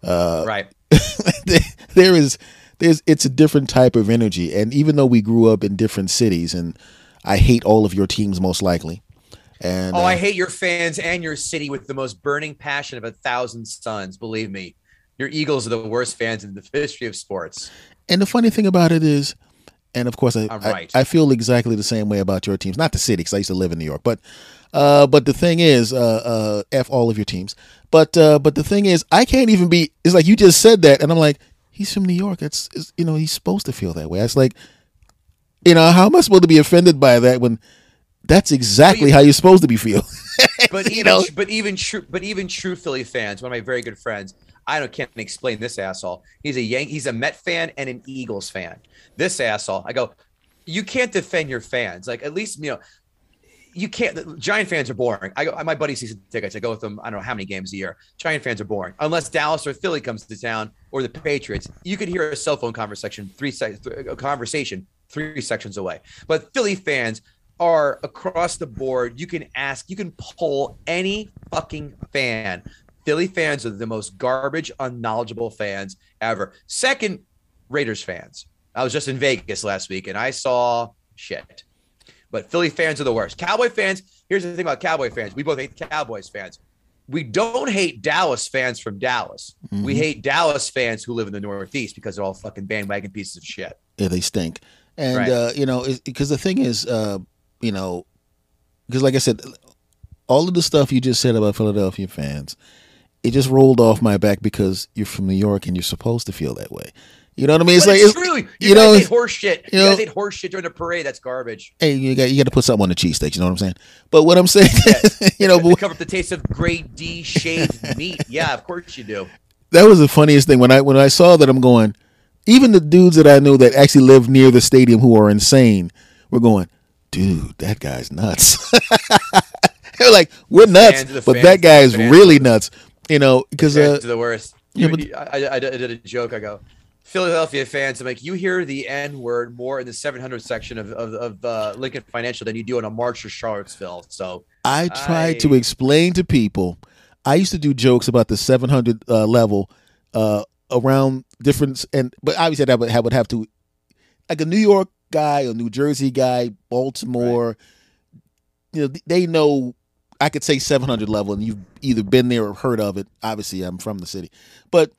Uh, right.
there is there's it's a different type of energy, and even though we grew up in different cities, and I hate all of your teams most likely. And
oh, uh, I hate your fans and your city with the most burning passion of a thousand suns. Believe me, your Eagles are the worst fans in the history of sports.
And the funny thing about it is, and of course, I right. I, I, feel exactly the same way about your teams. Not the city, because I used to live in New York, but uh, but the thing is, uh, uh, f all of your teams. But uh, but the thing is, I can't even be. It's like you just said that, and I'm like, he's from New York. It's, it's you know he's supposed to feel that way. It's like, you know, how am I supposed to be offended by that when that's exactly you, how you're supposed to be feel.
but even know? but even true but even true Philly fans, one of my very good friends, I don't can't explain this asshole. He's a Yan- he's a Met fan and an Eagles fan. This asshole, I go, you can't defend your fans. Like at least you know, you can't. Giant fans are boring. I go. My buddy season tickets. I go with them. I don't know how many games a year. Giant fans are boring unless Dallas or Philly comes to town or the Patriots. You could hear a cell phone conversation, three a conversation three sections away. But Philly fans are across the board. You can ask, you can poll any fucking fan. Philly fans are the most garbage, unknowledgeable fans ever. Second, Raiders fans. I was just in Vegas last week and I saw shit. But Philly fans are the worst. Cowboy fans, here's the thing about Cowboy fans. We both hate the Cowboys fans. We don't hate Dallas fans from Dallas. Mm-hmm. We hate Dallas fans who live in the Northeast because they're all fucking bandwagon pieces of shit.
Yeah, they stink. And right. uh, you know, because the thing is, uh, you know, because like I said, all of the stuff you just said about Philadelphia fans, it just rolled off my back because you're from New York and you're supposed to feel that way. You know what I mean?
It's but like it's, true. You, you know, hate horse shit. You, you know, guys hate horse shit during the parade. That's garbage.
Hey, you got you got to put something on the cheesesteaks. You know what I'm saying? But what I'm saying, yeah. you know,
cover up the taste of grade D shaved meat. Yeah, of course you do.
That was the funniest thing when I when I saw that. I'm going. Even the dudes that I know that actually live near the stadium who are insane were going, dude, that guy's nuts. They're like, we're nuts, but fans, that guy is really nuts. You know, because uh,
the worst. Yeah, but, I, I, I did a joke. I go, Philadelphia fans, I'm like, you hear the N word more in the 700 section of, of, of uh, Lincoln Financial than you do in a March or Charlottesville. So
I tried I... to explain to people. I used to do jokes about the 700 uh, level uh, around different, and but obviously that would have, would have to, like a New York guy a New Jersey guy, Baltimore. Right. You know, they know I could say 700 level, and you've either been there or heard of it. Obviously, I'm from the city, but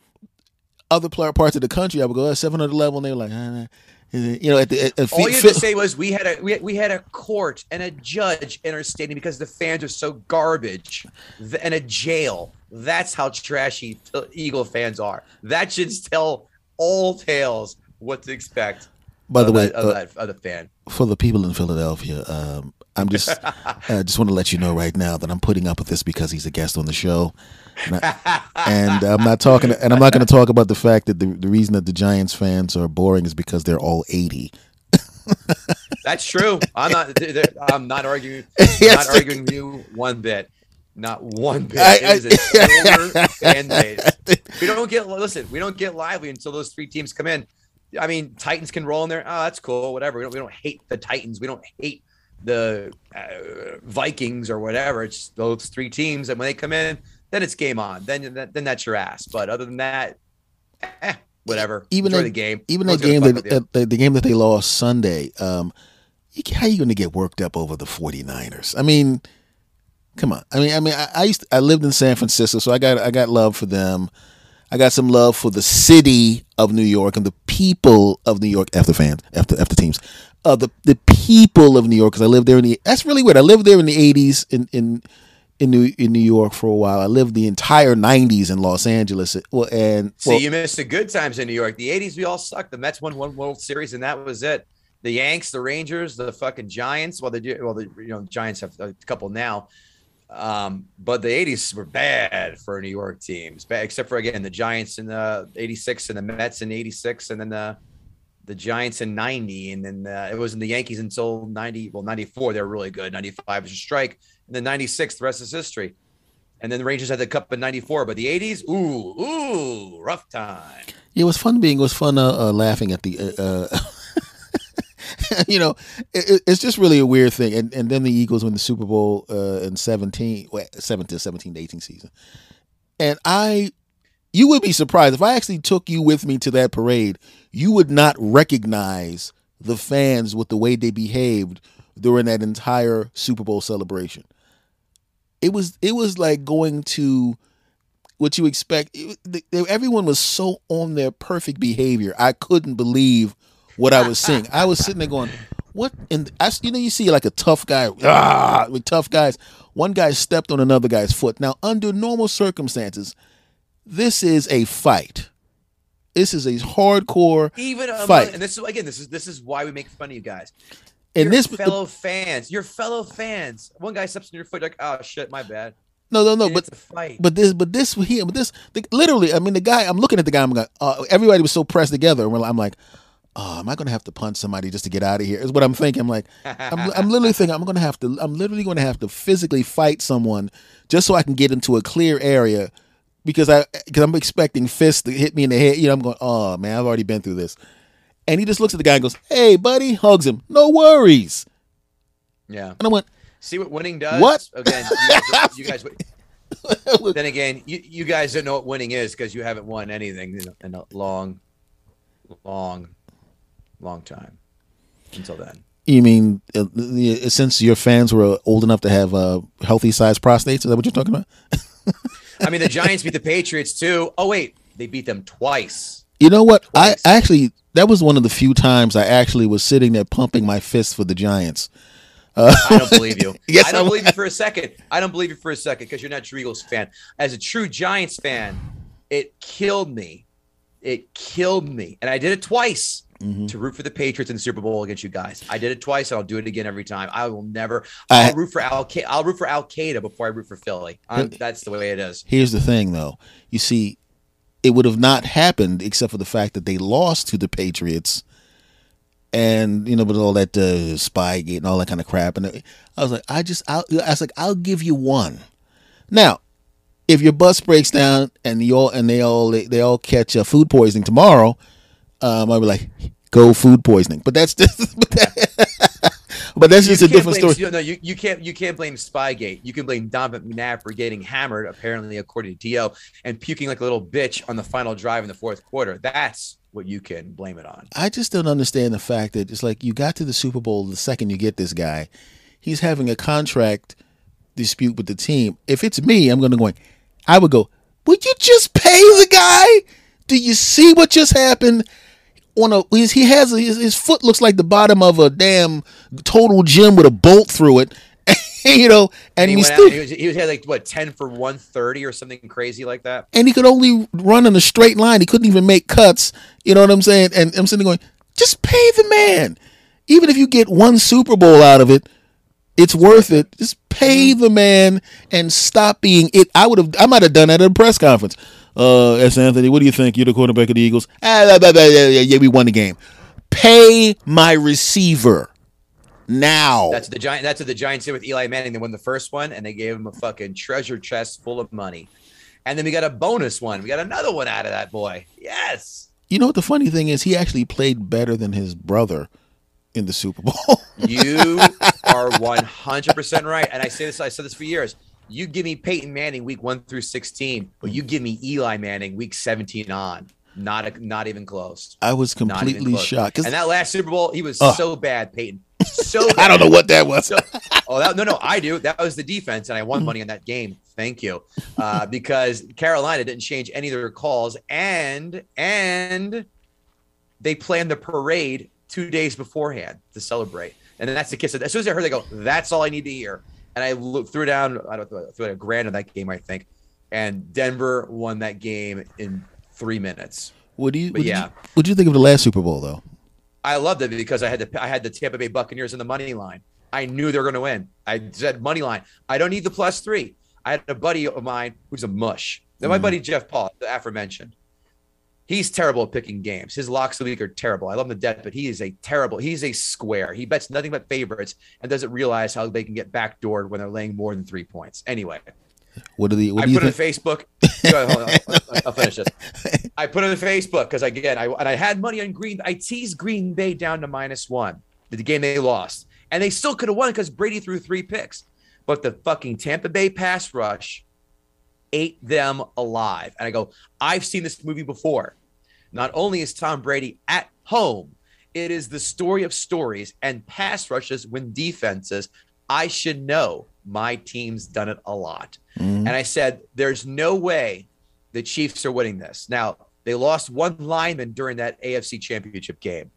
other parts of the country, I would go at 700 level, and they're like, ah, you know, at the at,
at all you had to say was we had a we had, we had a court and a judge in our stadium because the fans are so garbage, and a jail. That's how trashy Eagle fans are. That should tell all tales what to expect.
By the way,
of, uh, that, of the fan
for the people in Philadelphia, um, I'm just I just want to let you know right now that I'm putting up with this because he's a guest on the show. And, I, am not talking, and I'm not going to talk about the fact that the, the reason that the Giants fans are boring is because they're all 80.
That's true. I'm not. I'm not arguing. yes, not arguing you one bit. Not one bit. I, it is a fan base. We don't get listen. We don't get lively until those three teams come in. I mean, Titans can roll in there. Oh, that's cool. Whatever. We don't, we don't hate the Titans. We don't hate the uh, Vikings or whatever. It's those three teams, and when they come in, then it's game on. Then then that's your ass. But other than that, eh, whatever.
Even
Enjoy the game.
Even the game that the, the, game that they lost Sunday. Um, how are you going to get worked up over the 49ers? I mean, come on. I mean, I mean, I, I used to, I lived in San Francisco, so I got I got love for them. I got some love for the city of New York and the people of New York after fans, after after teams. Uh, the the people of New York because I lived there in the. That's really weird. I lived there in the '80s in in in New in New York for a while. I lived the entire '90s in Los Angeles. Well, and
well, see, you missed the good times in New York. The '80s, we all sucked. The Mets won one World Series, and that was it. The Yanks, the Rangers, the fucking Giants. Well, they do. Well, the you know Giants have a couple now. Um, but the 80s were bad for New York teams, except for again the Giants in the 86 and the Mets in 86 and then the the Giants in 90 and then it wasn't the Yankees until 90 well 94 they were really good 95 was a strike and then 96 the rest is history and then the Rangers had the cup in 94 but the 80s ooh ooh rough time
it was fun being it was fun uh, uh, laughing at the uh, uh you know, it, it's just really a weird thing. And and then the Eagles win the Super Bowl uh, in 17, well, 17, 17 to 18 season. And I, you would be surprised if I actually took you with me to that parade, you would not recognize the fans with the way they behaved during that entire Super Bowl celebration. It was it was like going to what you expect. Everyone was so on their perfect behavior. I couldn't believe what I was seeing. I was sitting there going, "What?" And I, you know, you see like a tough guy, ah, with tough guys. One guy stepped on another guy's foot. Now, under normal circumstances, this is a fight. This is a hardcore
even
among, fight.
And this is again, this is this is why we make fun of you guys.
And
your
this
fellow fans, your fellow fans. One guy steps on your foot, like, oh shit, my bad.
No, no, no. but but this, but this here, but this, the, literally. I mean, the guy. I'm looking at the guy. I'm like, uh, everybody was so pressed together. and I'm like, oh, am I going to have to punch somebody just to get out of here? Is what I'm thinking. I'm like, I'm, I'm literally thinking I'm going to have to, I'm literally going to have to physically fight someone just so I can get into a clear area because I, because I'm expecting fists to hit me in the head. You know, I'm going, oh man, I've already been through this. And he just looks at the guy and goes, "Hey, buddy," hugs him. No worries.
Yeah.
And I went,
See what winning does.
What?
Again, you guys, you guys then again, you, you guys don't know what winning is because you haven't won anything in a, in a long, long, long time until then.
You mean uh, uh, since your fans were old enough to have uh, healthy sized prostates? Is that what you're talking about?
I mean, the Giants beat the Patriots too. Oh wait, they beat them twice.
You know what?
Twice.
I actually that was one of the few times I actually was sitting there pumping my fist for the Giants.
Uh, I don't believe you.
Yes,
I don't
I'm-
believe you for a second. I don't believe you for a second because you're not a true Eagles fan. As a true Giants fan, it killed me. It killed me, and I did it twice
Mhm.
to root for the Patriots in the Super Bowl against you guys. I did it twice, and I'll do it again every time. I will never.
I-
I'll root for Al. I'll root for Al Qaeda before I root for Philly. I'm, that's the way it is.
Here's the thing, though. You see, it would have not happened except for the fact that they lost to the Patriots, and you know, with all that uh, Spygate and all that kind of crap. And I was like, I just, I'll, I was like, I'll give you one. Now, if your bus breaks down and you all and they all they, all catch uh, food poisoning tomorrow, um, I'd be like, go food poisoning. But that's just, but, that, but that's just a
You can't
different
blame,
story.
No, you, you can't you can't blame Spygate. You can blame Donovan McNabb for getting hammered, apparently according to To, and puking like a little bitch on the final drive in the fourth quarter. That's what you can blame it on.
I just don't understand the fact that it's like you got to the Super Bowl the second you get this guy. He's having a contract dispute with the team. If it's me, I'm going to go. I would go. Would you just pay the guy? Do you see what just happened? On a he's, he has a, his, his foot looks like the bottom of a damn total gym with a bolt through it. you know, and,
And he,
he
out
still
and he was he was had like what ten for one thirty or something crazy like that.
and he could only run in a straight line. He couldn't even make cuts. You know what I'm saying? And I'm sitting there going, just pay the man. Even if you get one Super Bowl out of it, it's worth it. Just pay mm-hmm. the man and stop being it. I would have. I might have done that at a press conference. Uh, S. Anthony, what do you think? You're the quarterback of the Eagles. Ah, blah, blah, blah, yeah, yeah, yeah, we won the game. Pay my receiver now.
That's the giant. That's what the Giants did with Eli Manning. They won the first one, and they gave him a fucking treasure chest full of money. And then we got a bonus one. We got another one out of that boy. Yes.
you know what the funny thing is? He actually played better than his brother in the Super Bowl.
You are 100% right. And I say this, I said this for years. You give me Peyton Manning week one through 16, but you give me Eli Manning week 17 on. Not a, not even close.
I was completely shocked.
And that last Super Bowl, he was
Ugh.
so bad, Peyton. So bad.
I don't know what that was.
So, oh, that, no, no, I do. That was the defense, and I won money on that game. Thank you, uh, because Carolina didn't change any of their calls, and and they planned the parade two days beforehand to celebrate, and then that's the kiss. As soon as I heard, they go, "That's all I need to hear," and I looked, threw down, I don't know, threw a grand on that game, I think, and Denver won that game in three minutes.
What do you? What
yeah.
yeah. What do you think of the last Super Bowl though?
I loved it because I had the I had the Tampa Bay Buccaneers in the money line. I knew they were going to win. I said money line. I don't need the plus three. I had a buddy of mine who's a mush. Now my
Mhm.
buddy Jeff Paul, the aforementioned, he's terrible at picking games. His locks of the week are terrible. I love him to death, but he is a terrible. He's a square. He bets nothing but favorites and doesn't realize how they can get backdoored when they're laying more than three points. Anyway,
What do the? What
I
do you
put it on? Facebook. Go ahead, hold on. I'll, I'll finish this. I put it on Facebook because again, I and I had money on Green. I teased Green Bay down to minus one. The game they lost, and they still could have won because Brady threw three picks. But the fucking Tampa Bay pass rush ate them alive. And I go, I've seen this movie before. Not only is Tom Brady at home, it is the story of stories and pass rushes when defenses. I should know my team's done it a lot.
Mhm.
And I said, there's no way the Chiefs are winning this. Now, they lost one lineman during that AFC championship game.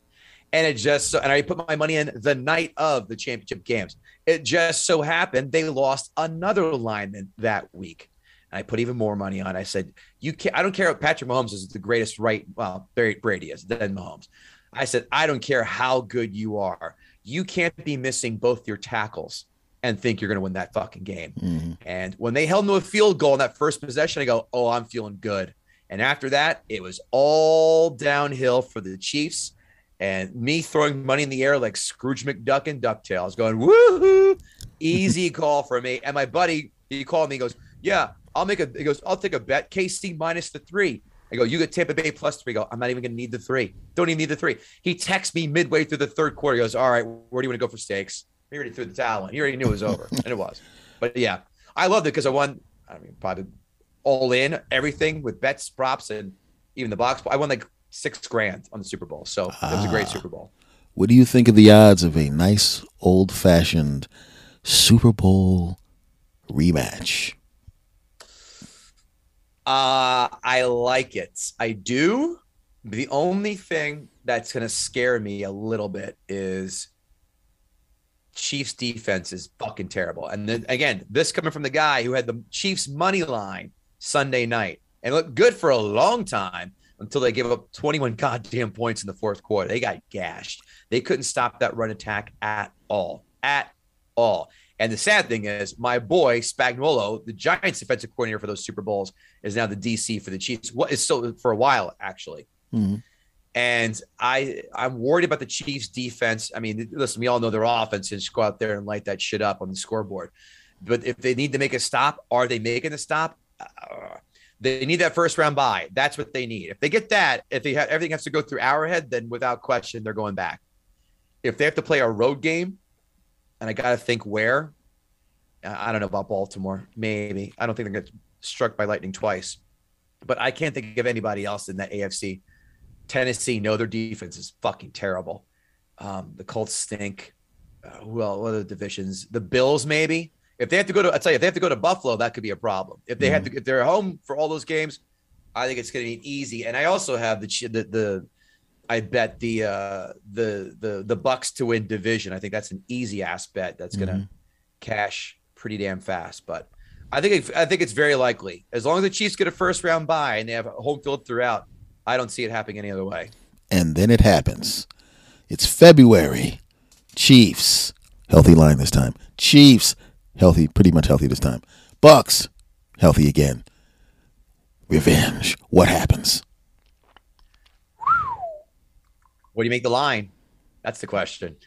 And it just, so, and I put my money in the night of the championship games. It just so happened they lost another lineman that week. And I put even more money on. I said, you can't, I don't care if Patrick Mahomes is the greatest right, well, Brady is, then Mahomes. I said, I don't care how good you are. You can't be missing both your tackles and think you're going to win that fucking game.
Mhm.
And when they held them to a field goal in that first possession, I go, oh, I'm feeling good. And after that, it was all downhill for the Chiefs. And me throwing money in the air like Scrooge McDuck and DuckTales, going, woohoo, easy call for me. And my buddy, he called me, he goes, yeah, I'll make a, he goes, I'll take a bet. KC minus the three. I go, you get Tampa Bay plus three. I go, I'm not even going to need the three. Don't even need the three. He texts me midway through the third quarter. He goes, all right, where do you want to go for stakes? He already threw the towel in. He already knew it was over, and it was. But yeah, I loved it because I won. I mean, probably all in everything with bets, props, and even the box. I won like six grand on the Super Bowl, so it was a great
Ah.
Super Bowl.
What do you think of the odds of a nice old fashioned Super Bowl rematch?
Uh, I like it. I do. The only thing that's going to scare me a little bit is Chiefs defense is fucking terrible. And then again, this coming from the guy who had the Chiefs money line Sunday night and looked good for a long time until they gave up 21 goddamn points in the fourth quarter. They got gashed. They couldn't stop that run attack at all. At all. And the sad thing is, my boy Spagnuolo, the Giants defensive coordinator for those Super Bowls, is now the DC for the Chiefs. What is still for a while actually.
Mhm.
And I I'm worried about the Chiefs defense. I mean, listen, we all know their offense and just go out there and light that shit up on the scoreboard. But if they need to make a stop, are they making a stop? Uh, they need that first round bye. That's what they need. If they get that, if they have everything has to go through Arrowhead, then without question they're going back. If they have to play a road game, and I got to think where. I don't know about Baltimore. Maybe I don't think they're going to struck by lightning twice, but I can't think of anybody else in that AFC. Tennessee, no, their defense is fucking terrible. Um, the Colts stink. Uh, well, what other divisions? The Bills, maybe. If they have to go to, I tell you, if they have to go to Buffalo, that could be a problem. If they have to, if they're home for all those games, I think it's going to be easy. And I also have the the the, I bet the uh the the the Bucs to win division. I think that's an easy ass bet that's going to
Mhm.
cash pretty damn fast. But I think it, I think it's very likely as long as the Chiefs get a first round bye and they have a home field throughout. I don't see it happening any other way.
And then it happens. It's February. Chiefs, healthy line this time. Chiefs, healthy, pretty much healthy this time. Bucs, healthy again. Revenge. What happens?
What do you make the line? That's the question.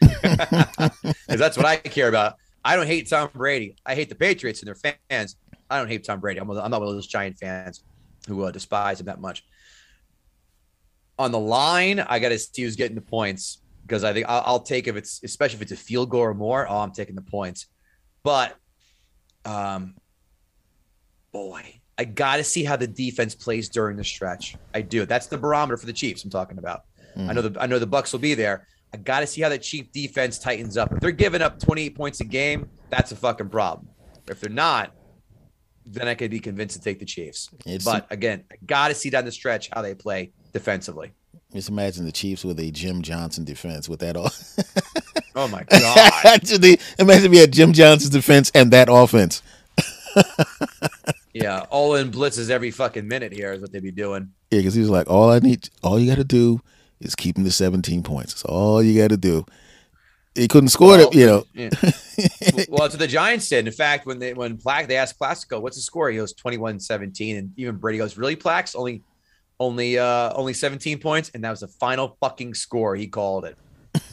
Because that's what I care about. I don't hate Tom Brady. I hate the Patriots and their fans. I don't hate Tom Brady. I'm, I'm not one of those giant fans who uh, despise him that much. On the line, I got to see who's getting the points because I think I'll, I'll take if it's especially if it's a field goal or more. Oh, I'm taking the points. But, um, boy, I got to see how the defense plays during the stretch. I do. That's the barometer for the Chiefs. I'm talking about. I know the I know the Bucs will be there. I got to see how that Chief defense tightens up. If they're giving up 28 points a game, that's a fucking problem. If they're not, then I could be convinced to take the Chiefs.
It's-
but again, I got to see down the stretch how they play defensively.
Just imagine the Chiefs with a Jim Johnson defense with that all.
Oh my god!
Imagine we had Jim Johnson's defense and that offense.
yeah, all in blitzes every fucking minute here is what they'd be doing.
Yeah, because he was like, all I need, all you got to do is keep him to 17 points. That's all you got to do. He couldn't score
Well,
it, you know.
yeah. well, that's what the Giants did. In fact, when they when Plaque they asked Plaxico, what's the score? He goes 21-17. And even Brady goes, Really, Plax? Only only uh only 17 points. And that was the final fucking score. He called it.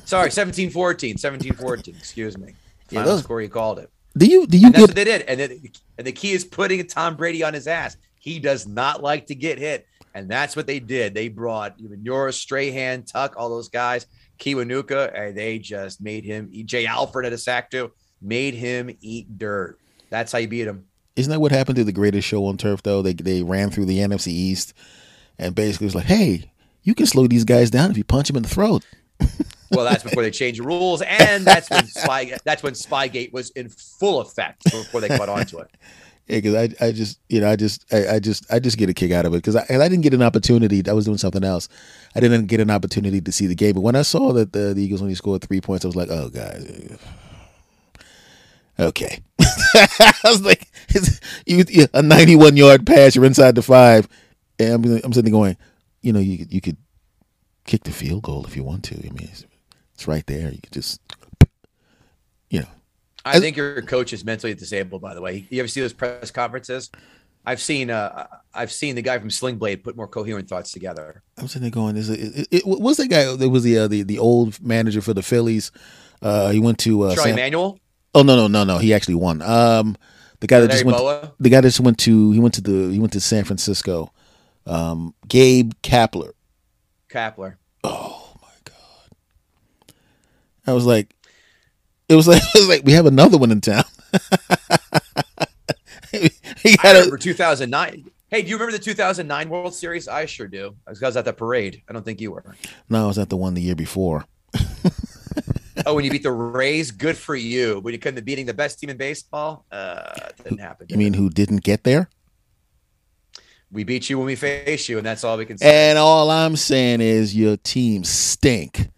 Sorry, 17-14. 17-14, excuse me.
Yeah,
Final
those-
score he called it.
Do you do you
And that's
get
what they did. And then, and the key is putting Tom Brady on his ass. He does not like to get hit. And that's what they did. They brought Umenyiora Strahan, Tuck, all those guys, Kiwanuka, and they just made him eat. Jay Alford at a sack too, made him eat dirt. That's how you beat him.
Isn't that what happened to the greatest show on turf though? They they ran through the NFC East and basically was like, "Hey, you can slow these guys down if you punch them in the throat."
Well, that's before they changed the rules, and that's when Spy that's when Spygate was in full effect before they caught on to it.
Because I, I just you know I just I, I just I just get a kick out of it because I, I didn't get an opportunity. I was doing something else. I didn't get an opportunity to see the game. But when I saw that the, the Eagles only scored three points, I was like, "Oh, guys, okay." I was like, you, "A ninety-one yard pass, you're inside the five. And I'm I'm sitting going, you know, you could- you could kick the field goal if you want to. I mean, it's, it's right there. You could just, you know."
I think your coach is mentally disabled. By the way, you ever see those press conferences? I've seen uh, I've seen the guy from Sling Blade put more coherent thoughts together.
I'm sitting there going, "Is it, it, it what was that guy? There was the uh, the the old manager for the Phillies. Uh, he went to uh,
Charlie
San-
Manuel,
Oh no no no no! He actually won. Um, the guy that
Larry
just went.
Bowa.
the guy that just went to he went to the he went to San Francisco. Um, Gabe Kapler.
Kapler.
Oh my god! I was like, it was like, it was like we have another one in town.
he got I remember 2009. Hey, do you remember the 2009 World Series? I sure do. I was at the parade. I don't think you were.
No, I was at the one the year before.
oh, when you beat the Rays, good for you. But you couldn't be beating the best team in baseball. Uh, didn't happen.
You mean who didn't get there?
We beat you when we face you, and that's all we can say.
And all I'm saying is your team stink.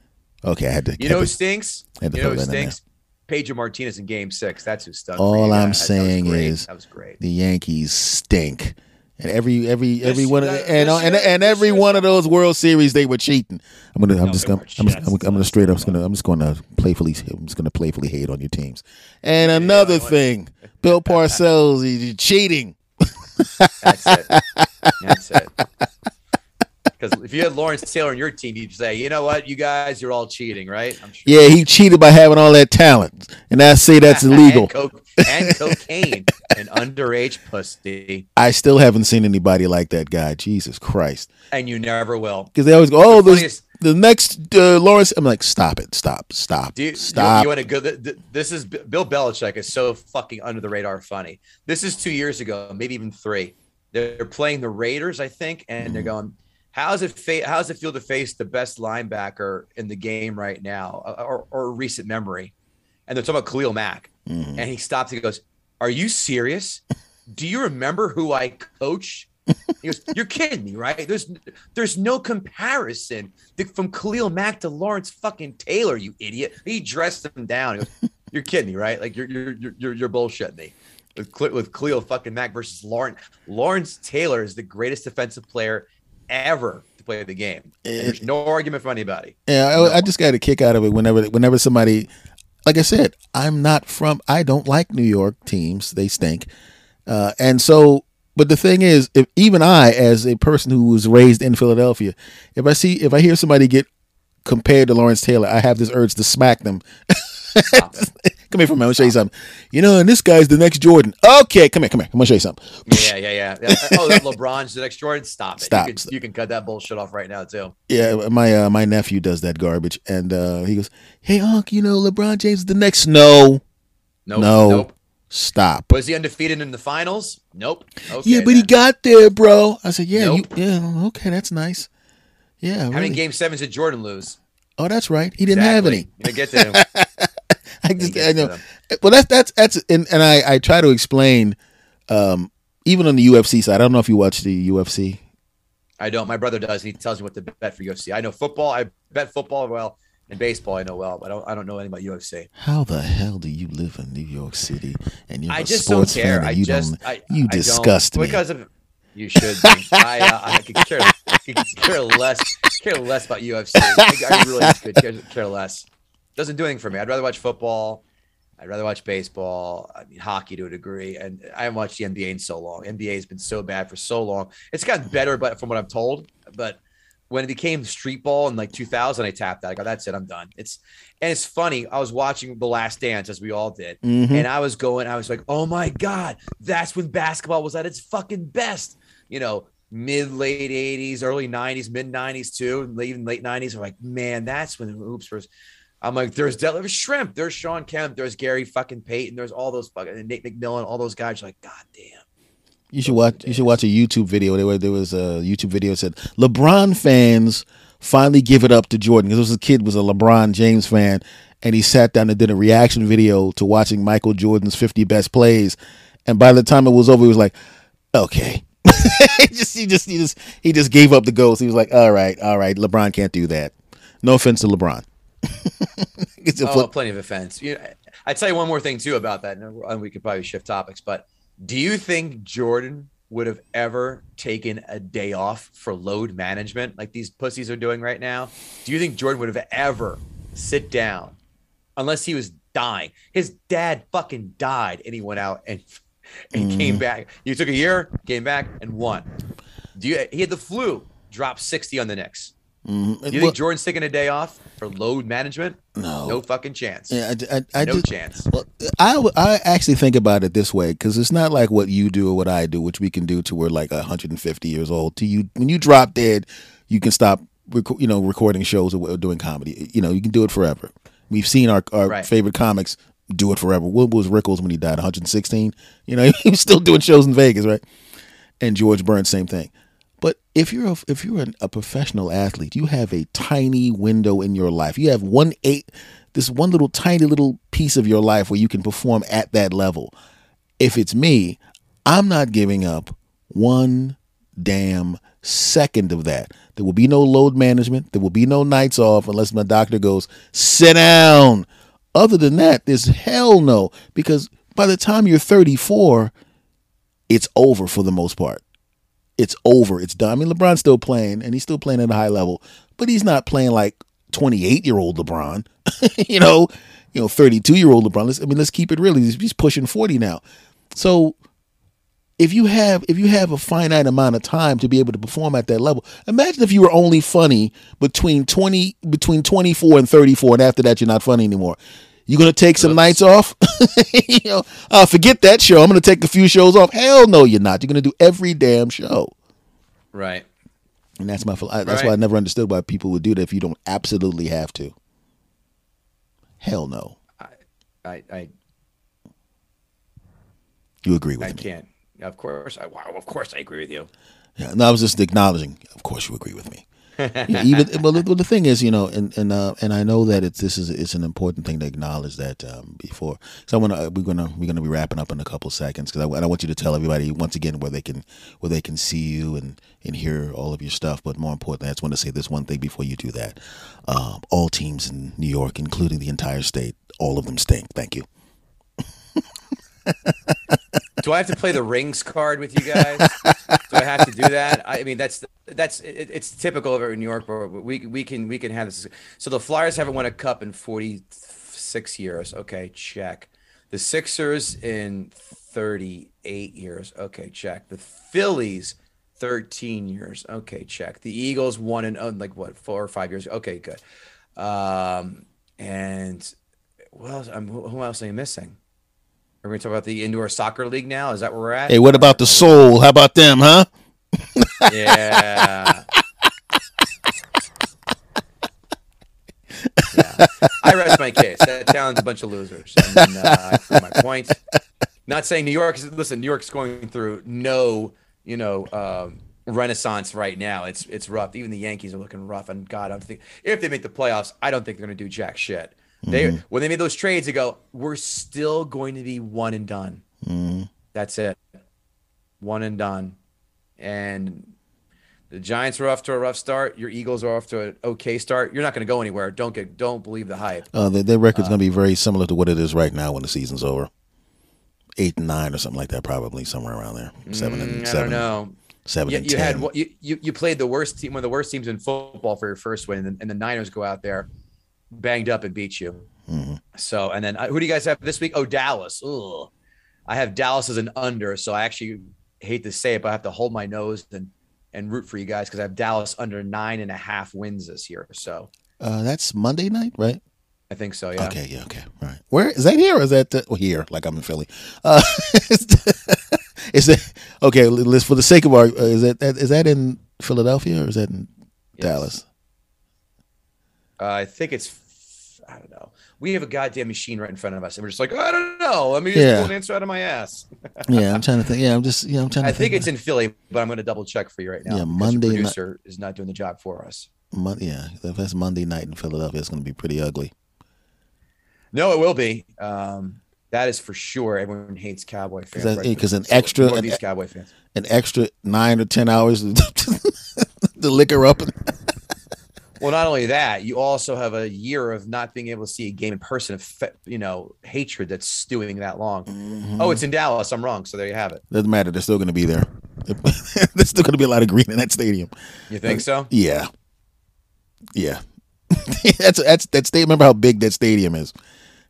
Okay, I had to.
You know who stinks? You know who stinks? Pedro Martinez in Game Six. That's who stuck.
All I'm saying that is
that was great.
The Yankees stink. And every every every one of, and uh, and, and every one of those World Series they were cheating. I'm gonna I'm no, just gonna I'm, just, I'm, I'm, gonna straight up I'm just gonna I'm just gonna playfully I'm just gonna playfully hate on your teams. And another thing, Bill Parcells, he's cheating.
That's it. That's it. Because if you had Lawrence Taylor on your team, you'd say, you know what, you guys, you're all cheating, right?
Sure. Yeah, he cheated by having all that talent, and I say that's illegal.
and, co- and cocaine and underage pussy.
I still haven't seen anybody like that guy. Jesus Christ!
And you never will,
because they always go, "Oh, the, the next uh, Lawrence." I'm like, stop it, stop, stop,
you,
stop.
You, you want to go? This is Bill Belichick is so fucking under the radar funny. This is two years ago, maybe even three. They're playing the Raiders, I think, and they're mm-hmm. going How's it fa- how's it feel to face the best linebacker in the game right now, uh, or, or recent memory? And they're talking about Khalil Mack, mm. and he stops. He goes, "Are you serious? Do you remember who I coach?" He goes, "You're kidding me, right? There's there's no comparison from Khalil Mack to Lawrence fucking Taylor, you idiot." He dressed him down. He goes, "You're kidding me, right? Like you're you're you're you're bullshitting me." With, with Khalil fucking Mack versus Lawrence Lawrence Taylor is the greatest defensive player ever to play the game. There's no argument from anybody.
Yeah, no. I, I, just got a kick out of it whenever whenever somebody, like I said, I'm not from. I don't like New York teams. They stink, uh, and so. But the thing is, if even I, as a person who was raised in Philadelphia, if I see if I hear somebody get compared to Lawrence Taylor, I have this urge to smack them. come here for a minute. I'll show you something. You know, and this guy's the next Jordan. Okay, come here, come here. I'm gonna show you something.
Yeah, yeah, yeah. Oh, LeBron's the next Jordan. Stop it.
Stop.
You can, you can, cut that bullshit off right now too.
Yeah, my uh, my nephew does that garbage, and uh, he goes, "Hey, Unc, you know LeBron James is the next." No,
nope,
no,
nope.
Stop.
Was he undefeated in the finals? Nope.
Okay, yeah, but then. he got there, bro. I said, yeah, nope. you, yeah, okay, that's nice. Yeah.
How really. many game sevens did Jordan lose?
Oh, that's right. He didn't exactly. have any.
You get to him.
I just I know. Well, that's that's that's and, and I I try to explain, um, even on the UFC side. I don't know if you watch the UFC.
I don't. My brother does. He tells me what to bet for UFC. I know football. I bet football well, and baseball I know well, but I don't. I don't know anything about UFC.
How the hell do you live in New York City and you're
I
a
just
sports
don't care.
fan?
I
you
just,
don't. I, you disgust me
because of. You should. Be. I, uh, I could care, could care less. Care less about UFC. I, I really could care, care less. Doesn't do anything for me. I'd rather watch football I'd rather watch baseball. I mean, hockey to a degree, and I haven't watched the NBA in so long. NBA has been so bad for so long. It's gotten better, but from what I'm told, but when it became street ball in like 2000, I tapped out. I go, that's it, I'm done. It's and it's funny. I was watching The Last Dance as we all did,
mm-hmm.
and I was going, I was like, oh my god, that's when basketball was at its fucking best. You know, mid late 80s, early 90s, mid 90s too, even late 90s. I'm like, man, that's when the hoops was I'm like, there's Detlef Schrempf, there's Shawn Kemp, there's Gary fucking Payton, there's all those fucking and Nate McMillan, all those guys. You're like, God damn.
You should watch. You should watch a YouTube video. There, there was a YouTube video that said LeBron fans finally give it up to Jordan because this kid was a LeBron James fan, and he sat down and did a reaction video to watching Michael Jordan's 50 best plays, and by the time it was over, he was like, "Okay." he just he just he just he just gave up the ghost. He was like, "All right, all right, LeBron can't do that." No offense to LeBron.
It's a oh, plenty of offense. You know, I tell you one more thing too about that, and we could probably shift topics. But do you think Jordan would have ever taken a day off for load management like these pussies are doing right now? Do you think Jordan would have ever sit down unless he was dying? His dad fucking died, and he went out and and mm. came back. You took a year, came back, and won. Do you? He had the flu, dropped sixty on the Knicks.
Mm-hmm.
You think Jordan's taking a day off for load management?
No,
no fucking chance.
Yeah, I, I, I
no
just,
chance.
Well, I I actually think about it this way because it's not like what you do or what I do, which we can do to we're like 150 years old. To you, when you drop dead, you can stop, rec- you know, recording shows or doing comedy. You know, you can do it forever. We've seen our our
Right.
favorite comics do it forever. What was Rickles when he died? 116. You know, he was still doing shows in Vegas, right? And George Burns, same thing. But if you're a, if you're an, a professional athlete, you have a tiny window in your life. You have one eight, this one little tiny little piece of your life where you can perform at that level. If it's me, I'm not giving up one damn second of that. There will be no load management. There will be no nights off unless my doctor goes sit down. Other than that, there's hell no because by the time you're 34, it's over for the most part it's over. It's done. I mean, LeBron's still playing, and he's still playing at a high level, but he's not playing like 28 year old LeBron. you know, you know, 32 year old LeBron. Let's, I mean, let's keep it real. He's, he's pushing 40 now. So if you have if you have a finite amount of time to be able to perform at that level, imagine if you were only funny between 20 between 24 and 34, and after that you're not funny anymore. You gonna take some nights off? you know, uh, forget that show. I'm gonna take a few shows off. Hell no, you're not. You're gonna do every damn show.
Right.
And that's my. I- That's
Right.
why I never understood why people would do that if you don't absolutely have to. Hell no.
I I,
You agree with
I
me?
I can't. Of course. I, wow, of course I agree with you.
Yeah. No, I was just acknowledging. Of course, you agree with me. Even well, the, well, the thing is, you know, and and uh, and I know that it's this is it's an important thing to acknowledge that um, before. So I want to we're gonna we're gonna be wrapping up in a couple seconds because I, I want you to tell everybody once again where they can where they can see you and and hear all of your stuff. But more importantly, I just want to say this one thing before you do that. Um, all teams in New York, including the entire state, all of them stink. Thank you.
Do I have to play the rings card with you guys? Do I have to do that? I mean, that's that's it, it's typical of it in New York, but we we can we can have this. So the Flyers haven't won a cup in forty six years. Okay, check. The Sixers in thirty eight years. Okay, check. The Phillies. 13 years. Okay, check. The Eagles won in oh, like what, four or five years. Okay, good. Um, and well, who who else am I missing? Are we going to talk about the indoor soccer league now? Is that where we're at?
Hey, what about the soul? How about them, huh?
Yeah. yeah. I rest my case. That town's a bunch of losers. And, uh, I prove my point. Not saying New York. is- Listen, New York's going through no, you know, um, renaissance right now. It's it's rough. Even the Yankees are looking rough. And God, I'm thinking if they make the playoffs, I don't think they're going to do jack shit. They when they made those trades, they go, we're still going to be one and done. That's it, one and done. And the Giants are off to a rough start. Your Eagles are off to an okay start. You're not going to go anywhere. Don't get don't believe the hype.
Uh, their, their record's going to be very similar to what it is right now when the season's over. Eight and nine or something like that, probably somewhere around there. Seven and
Mm, I
seven.
don't know.
Seven
You,
and
you
ten.
had you, you you played the worst team, one of the worst teams in football for your first win, and, the- and the Niners go out there banged up and beat you.
Mm-hmm.
So, and then uh, who do you guys have this week? Oh, Dallas. Ugh. I have Dallas as an under, so I actually hate to say it, but I have to hold my nose and and root for you guys because I have Dallas under nine and a half wins this year. So
uh, that's Monday night, right?
I think so. Yeah.
Okay, yeah, okay, right. Where is that here or is that uh, well, here? Like I'm in Philly. Uh, is that okay? Let's for the sake of our, uh, is that that- is that in Philadelphia or is that in
Yes.
Dallas?
Uh, I think it's. I don't know. We have a goddamn machine right in front of us, and we're just like, I don't know. Let me just
Yeah.
pull an answer out of my ass.
Yeah, I'm trying to think. Yeah, I'm just yeah, I'm trying to
I think it's in Philly, but I'm going to double check for you right now.
Yeah, Monday
The
night-
producer is not doing the job for us.
Mon- yeah, if that's Monday night in Philadelphia, it's going to be pretty ugly.
No, it will be. Um, that is for sure. Everyone hates Cowboy fans.
because an extra- an
Northeast
e-
Cowboy fans.
An extra nine or ten hours to liquor up.
Well, not only that, you also have a year of not being able to see a game in person. Of you know, hatred that's stewing that long.
Mm-hmm.
Oh, it's in Dallas. I'm wrong. So there you have it.
Doesn't matter. They're still going to be there. There's still going to be a lot of green in that stadium.
You think so?
Yeah, yeah. that's that's that stadium. Remember how big that stadium is?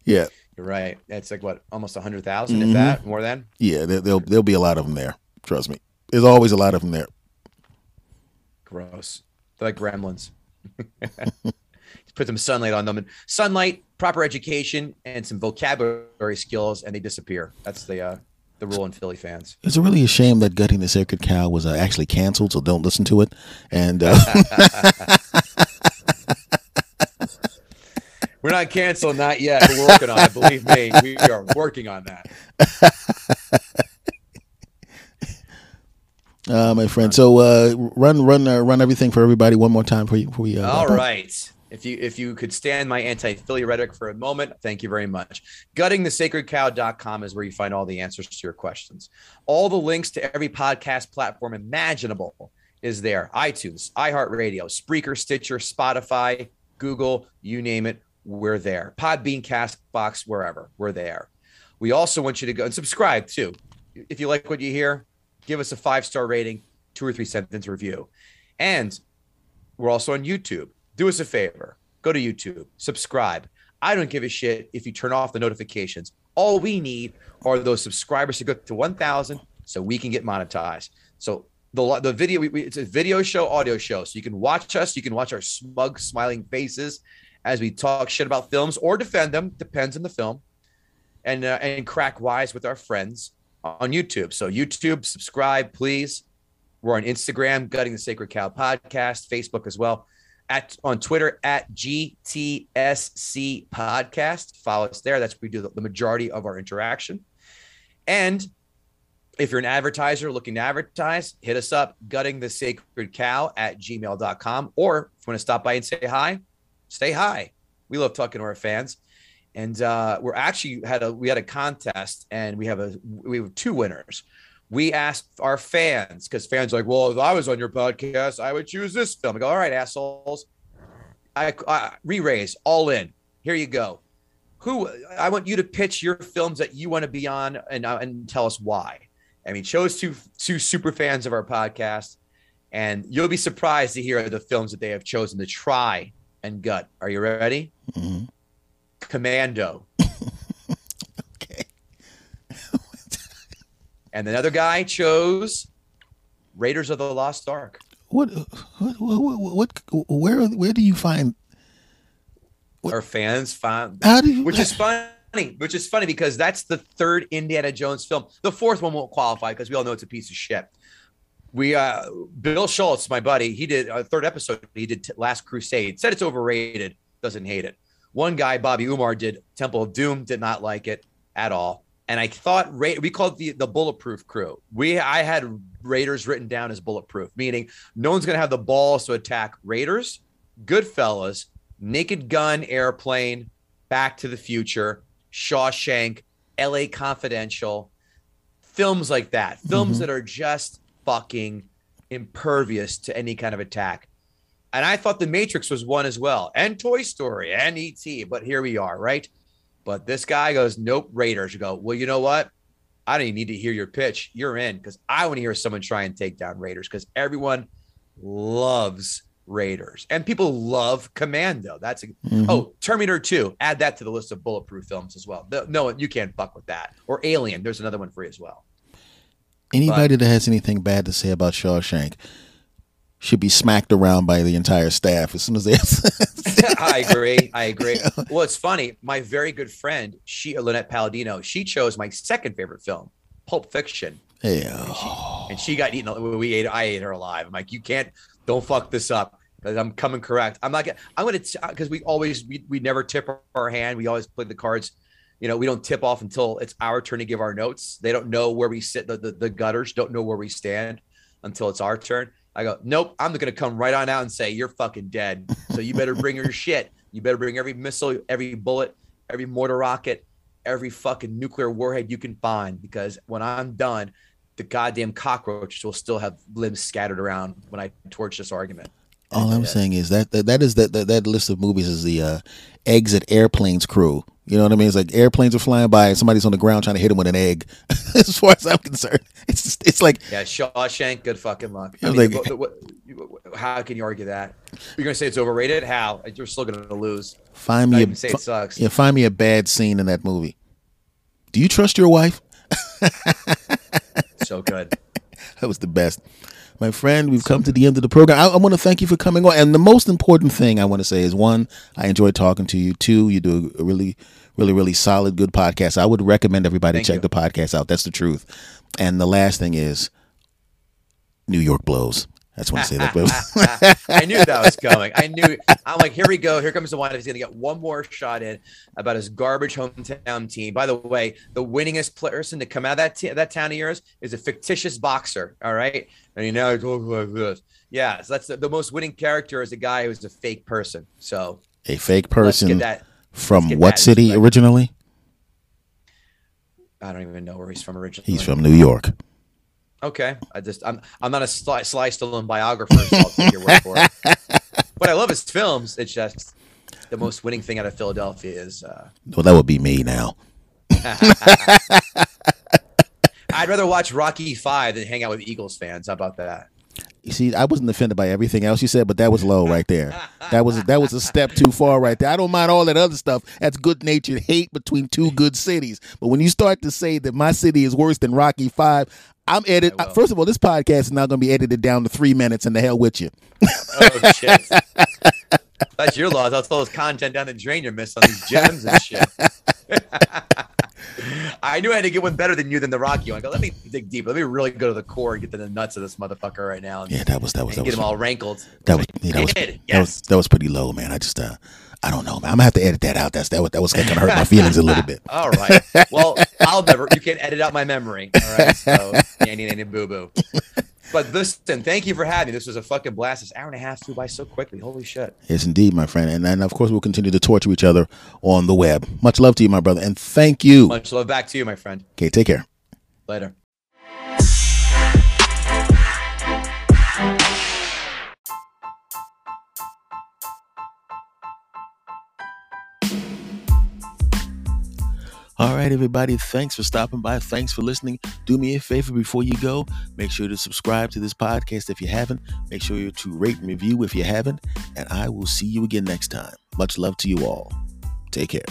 Yeah,
You're right. It's like what, almost a hundred thousand,
Mhm.
if that, more than.
yeah. There'll there'll be a lot of them there. Trust me. There's always a lot of them there.
Gross. They're like gremlins. Put some sunlight on them and sunlight, proper education, and some vocabulary skills, and they disappear. That's the uh, the rule in Philly fans.
It's really a shame that gutting the sacred cow was uh, actually canceled, so don't listen to it. And uh,
we're not canceled, not yet. We're working on it. Believe me, we are working on that.
Uh, my friend. So uh, run, run, uh, run everything for everybody one more time for you. Uh,
All right. If you if you could stand my anti-Philly rhetoric for a moment, thank you very much. Guttingthesacredcow.com is where you find all the answers to your questions. All the links to every podcast platform imaginable is there. iTunes, iHeartRadio, Spreaker, Stitcher, Spotify, Google, you name it, we're there. Podbean, Castbox, wherever, we're there. We also want you to go and subscribe too. If you like what you hear, give us a five star rating, two or three sentence review. And we're also on YouTube. Do us a favor go to YouTube, subscribe. I don't give a shit if you turn off the notifications. All we need are those subscribers to go to 1,000 so we can get monetized. So the the video we, it's a video show, audio show, so you can watch us. You can watch our smug, smiling faces as we talk shit about films or defend them, depends on the film, and uh, and crack wise with our friends on YouTube. So YouTube, subscribe, please. We're on Instagram, Gutting the Sacred Cow Podcast, Facebook as well. At on Twitter at GTSC Podcast. Follow us there. That's where we do the, the majority of our interaction. And if you're an advertiser looking to advertise, hit us up, gutting the sacred cow at gmail.com. Or if you want to stop by and say hi, stay hi. We love talking to our fans and uh, we're actually had a we had a contest and we have a we have two winners. We asked our fans because fans are like well if i was on your podcast i would choose this film. I go all right assholes. I, I re-raise all in. Here you go. Who i want you to pitch your films that you want to be on and, uh, and tell us why. And mean chose two two super fans of our podcast and you'll be surprised to hear the films that they have chosen to try and gut. Are you ready? Mm-hmm. Commando. okay. and another guy chose Raiders of the Lost Ark.
What, what, what, what where, where do you find?
What, Our fans find,
how do you,
which is funny, which is funny because that's the third Indiana Jones film. The fourth one won't qualify because we all know it's a piece of shit. We, uh, Bill Schulz, my buddy, he did a third episode. He did Last Crusade. Said it's overrated. Doesn't hate it. One guy, Bobby Umar, did Temple of Doom, did not like it at all. And I thought Ra- we called the the bulletproof crew. We I had Raiders written down as bulletproof, meaning no one's gonna have the balls to attack Raiders, Goodfellas, Naked Gun, Airplane, Back to the Future, Shawshank, L.A. Confidential, films like that, films mm-hmm. that are just fucking impervious to any kind of attack. And I thought The Matrix was one as well, and Toy Story and E.T. But here we are, right? But this guy goes, nope, Raiders. You go, well, you know what? I don't even need to hear your pitch. You're in because I want to hear someone try and take down Raiders because everyone loves Raiders and people love Commando. That's a, mm-hmm. oh Terminator 2. Add that to the list of bulletproof films as well. No, you can't fuck with that. Or Alien. There's another one for you as well.
Anybody but, that has anything bad to say about Shawshank, should be smacked around by the entire staff as soon as they.
I agree. I agree. Well, it's funny. My very good friend, she Lynette Palladino, she chose my second favorite film, Pulp Fiction.
Yeah.
And she, and she got eaten. We ate. I ate her alive. I'm like, you can't. Don't fuck this up. I'm coming correct. I'm not. Gonna, I'm gonna because we always we, we never tip our hand. We always play the cards. You know, we don't tip off until it's our turn to give our notes. They don't know where we sit. The, the, the gutters don't know where we stand until it's our turn. I go, nope, I'm going to come right on out and say, you're fucking dead. So you better bring your shit. You better bring every missile, every bullet, every mortar rocket, every fucking nuclear warhead you can find. Because when I'm done, the goddamn cockroaches will still have limbs scattered around when I torch this argument.
All I'm saying is that that, that is that, that that list of movies is the uh, exit airplanes crew. You know what I mean? It's like airplanes are flying by and somebody's on the ground trying to hit them with an egg. as far as I'm concerned, it's it's like
yeah, Shawshank. Good fucking luck. I mean, like, what, what, how can you argue that? You're gonna say it's overrated? How? You're still gonna lose.
Find me a
say it sucks.
Yeah, find me a bad scene in that movie. Do you trust your wife?
so good.
That was the best. My friend, we've come to the end of the program. I, I want to thank you for coming on. And the most important thing I want to say is one, I enjoy talking to you. Two, you do a really, really, really solid, good podcast. I would recommend everybody
Thank
check
you.
the podcast out. That's the truth. And the last thing is, New York blows. I just want to say that.
I knew that was coming. I knew. I'm like, here we go. Here comes the one. He's going to get one more shot in about his garbage hometown team. By the way, the winningest person to come out of that t- that town of yours is a fictitious boxer. All right, and you know, talk like this. Yeah, so that's the, the most winning character is a guy who's a fake person. So
a fake
let's get
person
that.
from what city originally?
I don't even know where he's from originally.
He's from New York.
Okay, I just I'm I'm not a Sly, Sly Stallone biographer, so I'll take your word for it. But I love his films. It's just the most winning thing out of Philadelphia is uh,
Well, that would be me now.
I'd rather watch Rocky Five than hang out with Eagles fans. How about that?
You see, I wasn't offended by everything else you said, but that was low right there. That was that was a step too far right there. I don't mind all that other stuff. That's good natured hate between two good cities. But when you start to say that my city is worse than Rocky Five, I'm edit.
I will.
First of all, this podcast is now going to be edited down to three minutes, and the hell with you.
Oh shit! That's your loss. That's all this content down the drain you're missing on these gems and shit. I knew I had to get one better than you than the Rocky one. I go, let me dig deep. Let me really go to the core and get to the nuts of this motherfucker right now. And,
Yeah, that was that was that
get
was
them all rankled.
that was yeah, that was,
Kid,
that was that was pretty low, man. I just uh, I don't know, man. I'm gonna have to edit that out. That's that was that was gonna hurt my feelings a little bit.
All right. Well, I'll never. You can't edit out my memory. All right. So, nanny, nanny, boo, boo. But listen, thank you for having me. This was a fucking blast. This hour and a half flew by so quickly. Holy shit.
Yes, indeed, my friend. And, and of course, we'll continue to torture each other on the web. Much love to you, my brother. And thank you.
Much love back to you, my friend.
Okay, take care.
Later.
All right, everybody. Thanks for stopping by. Thanks for listening. Do me a favor before you go. Make sure to subscribe to this podcast if you haven't. Make sure to rate and review if you haven't. And I will see you again next time. Much love to you all. Take care.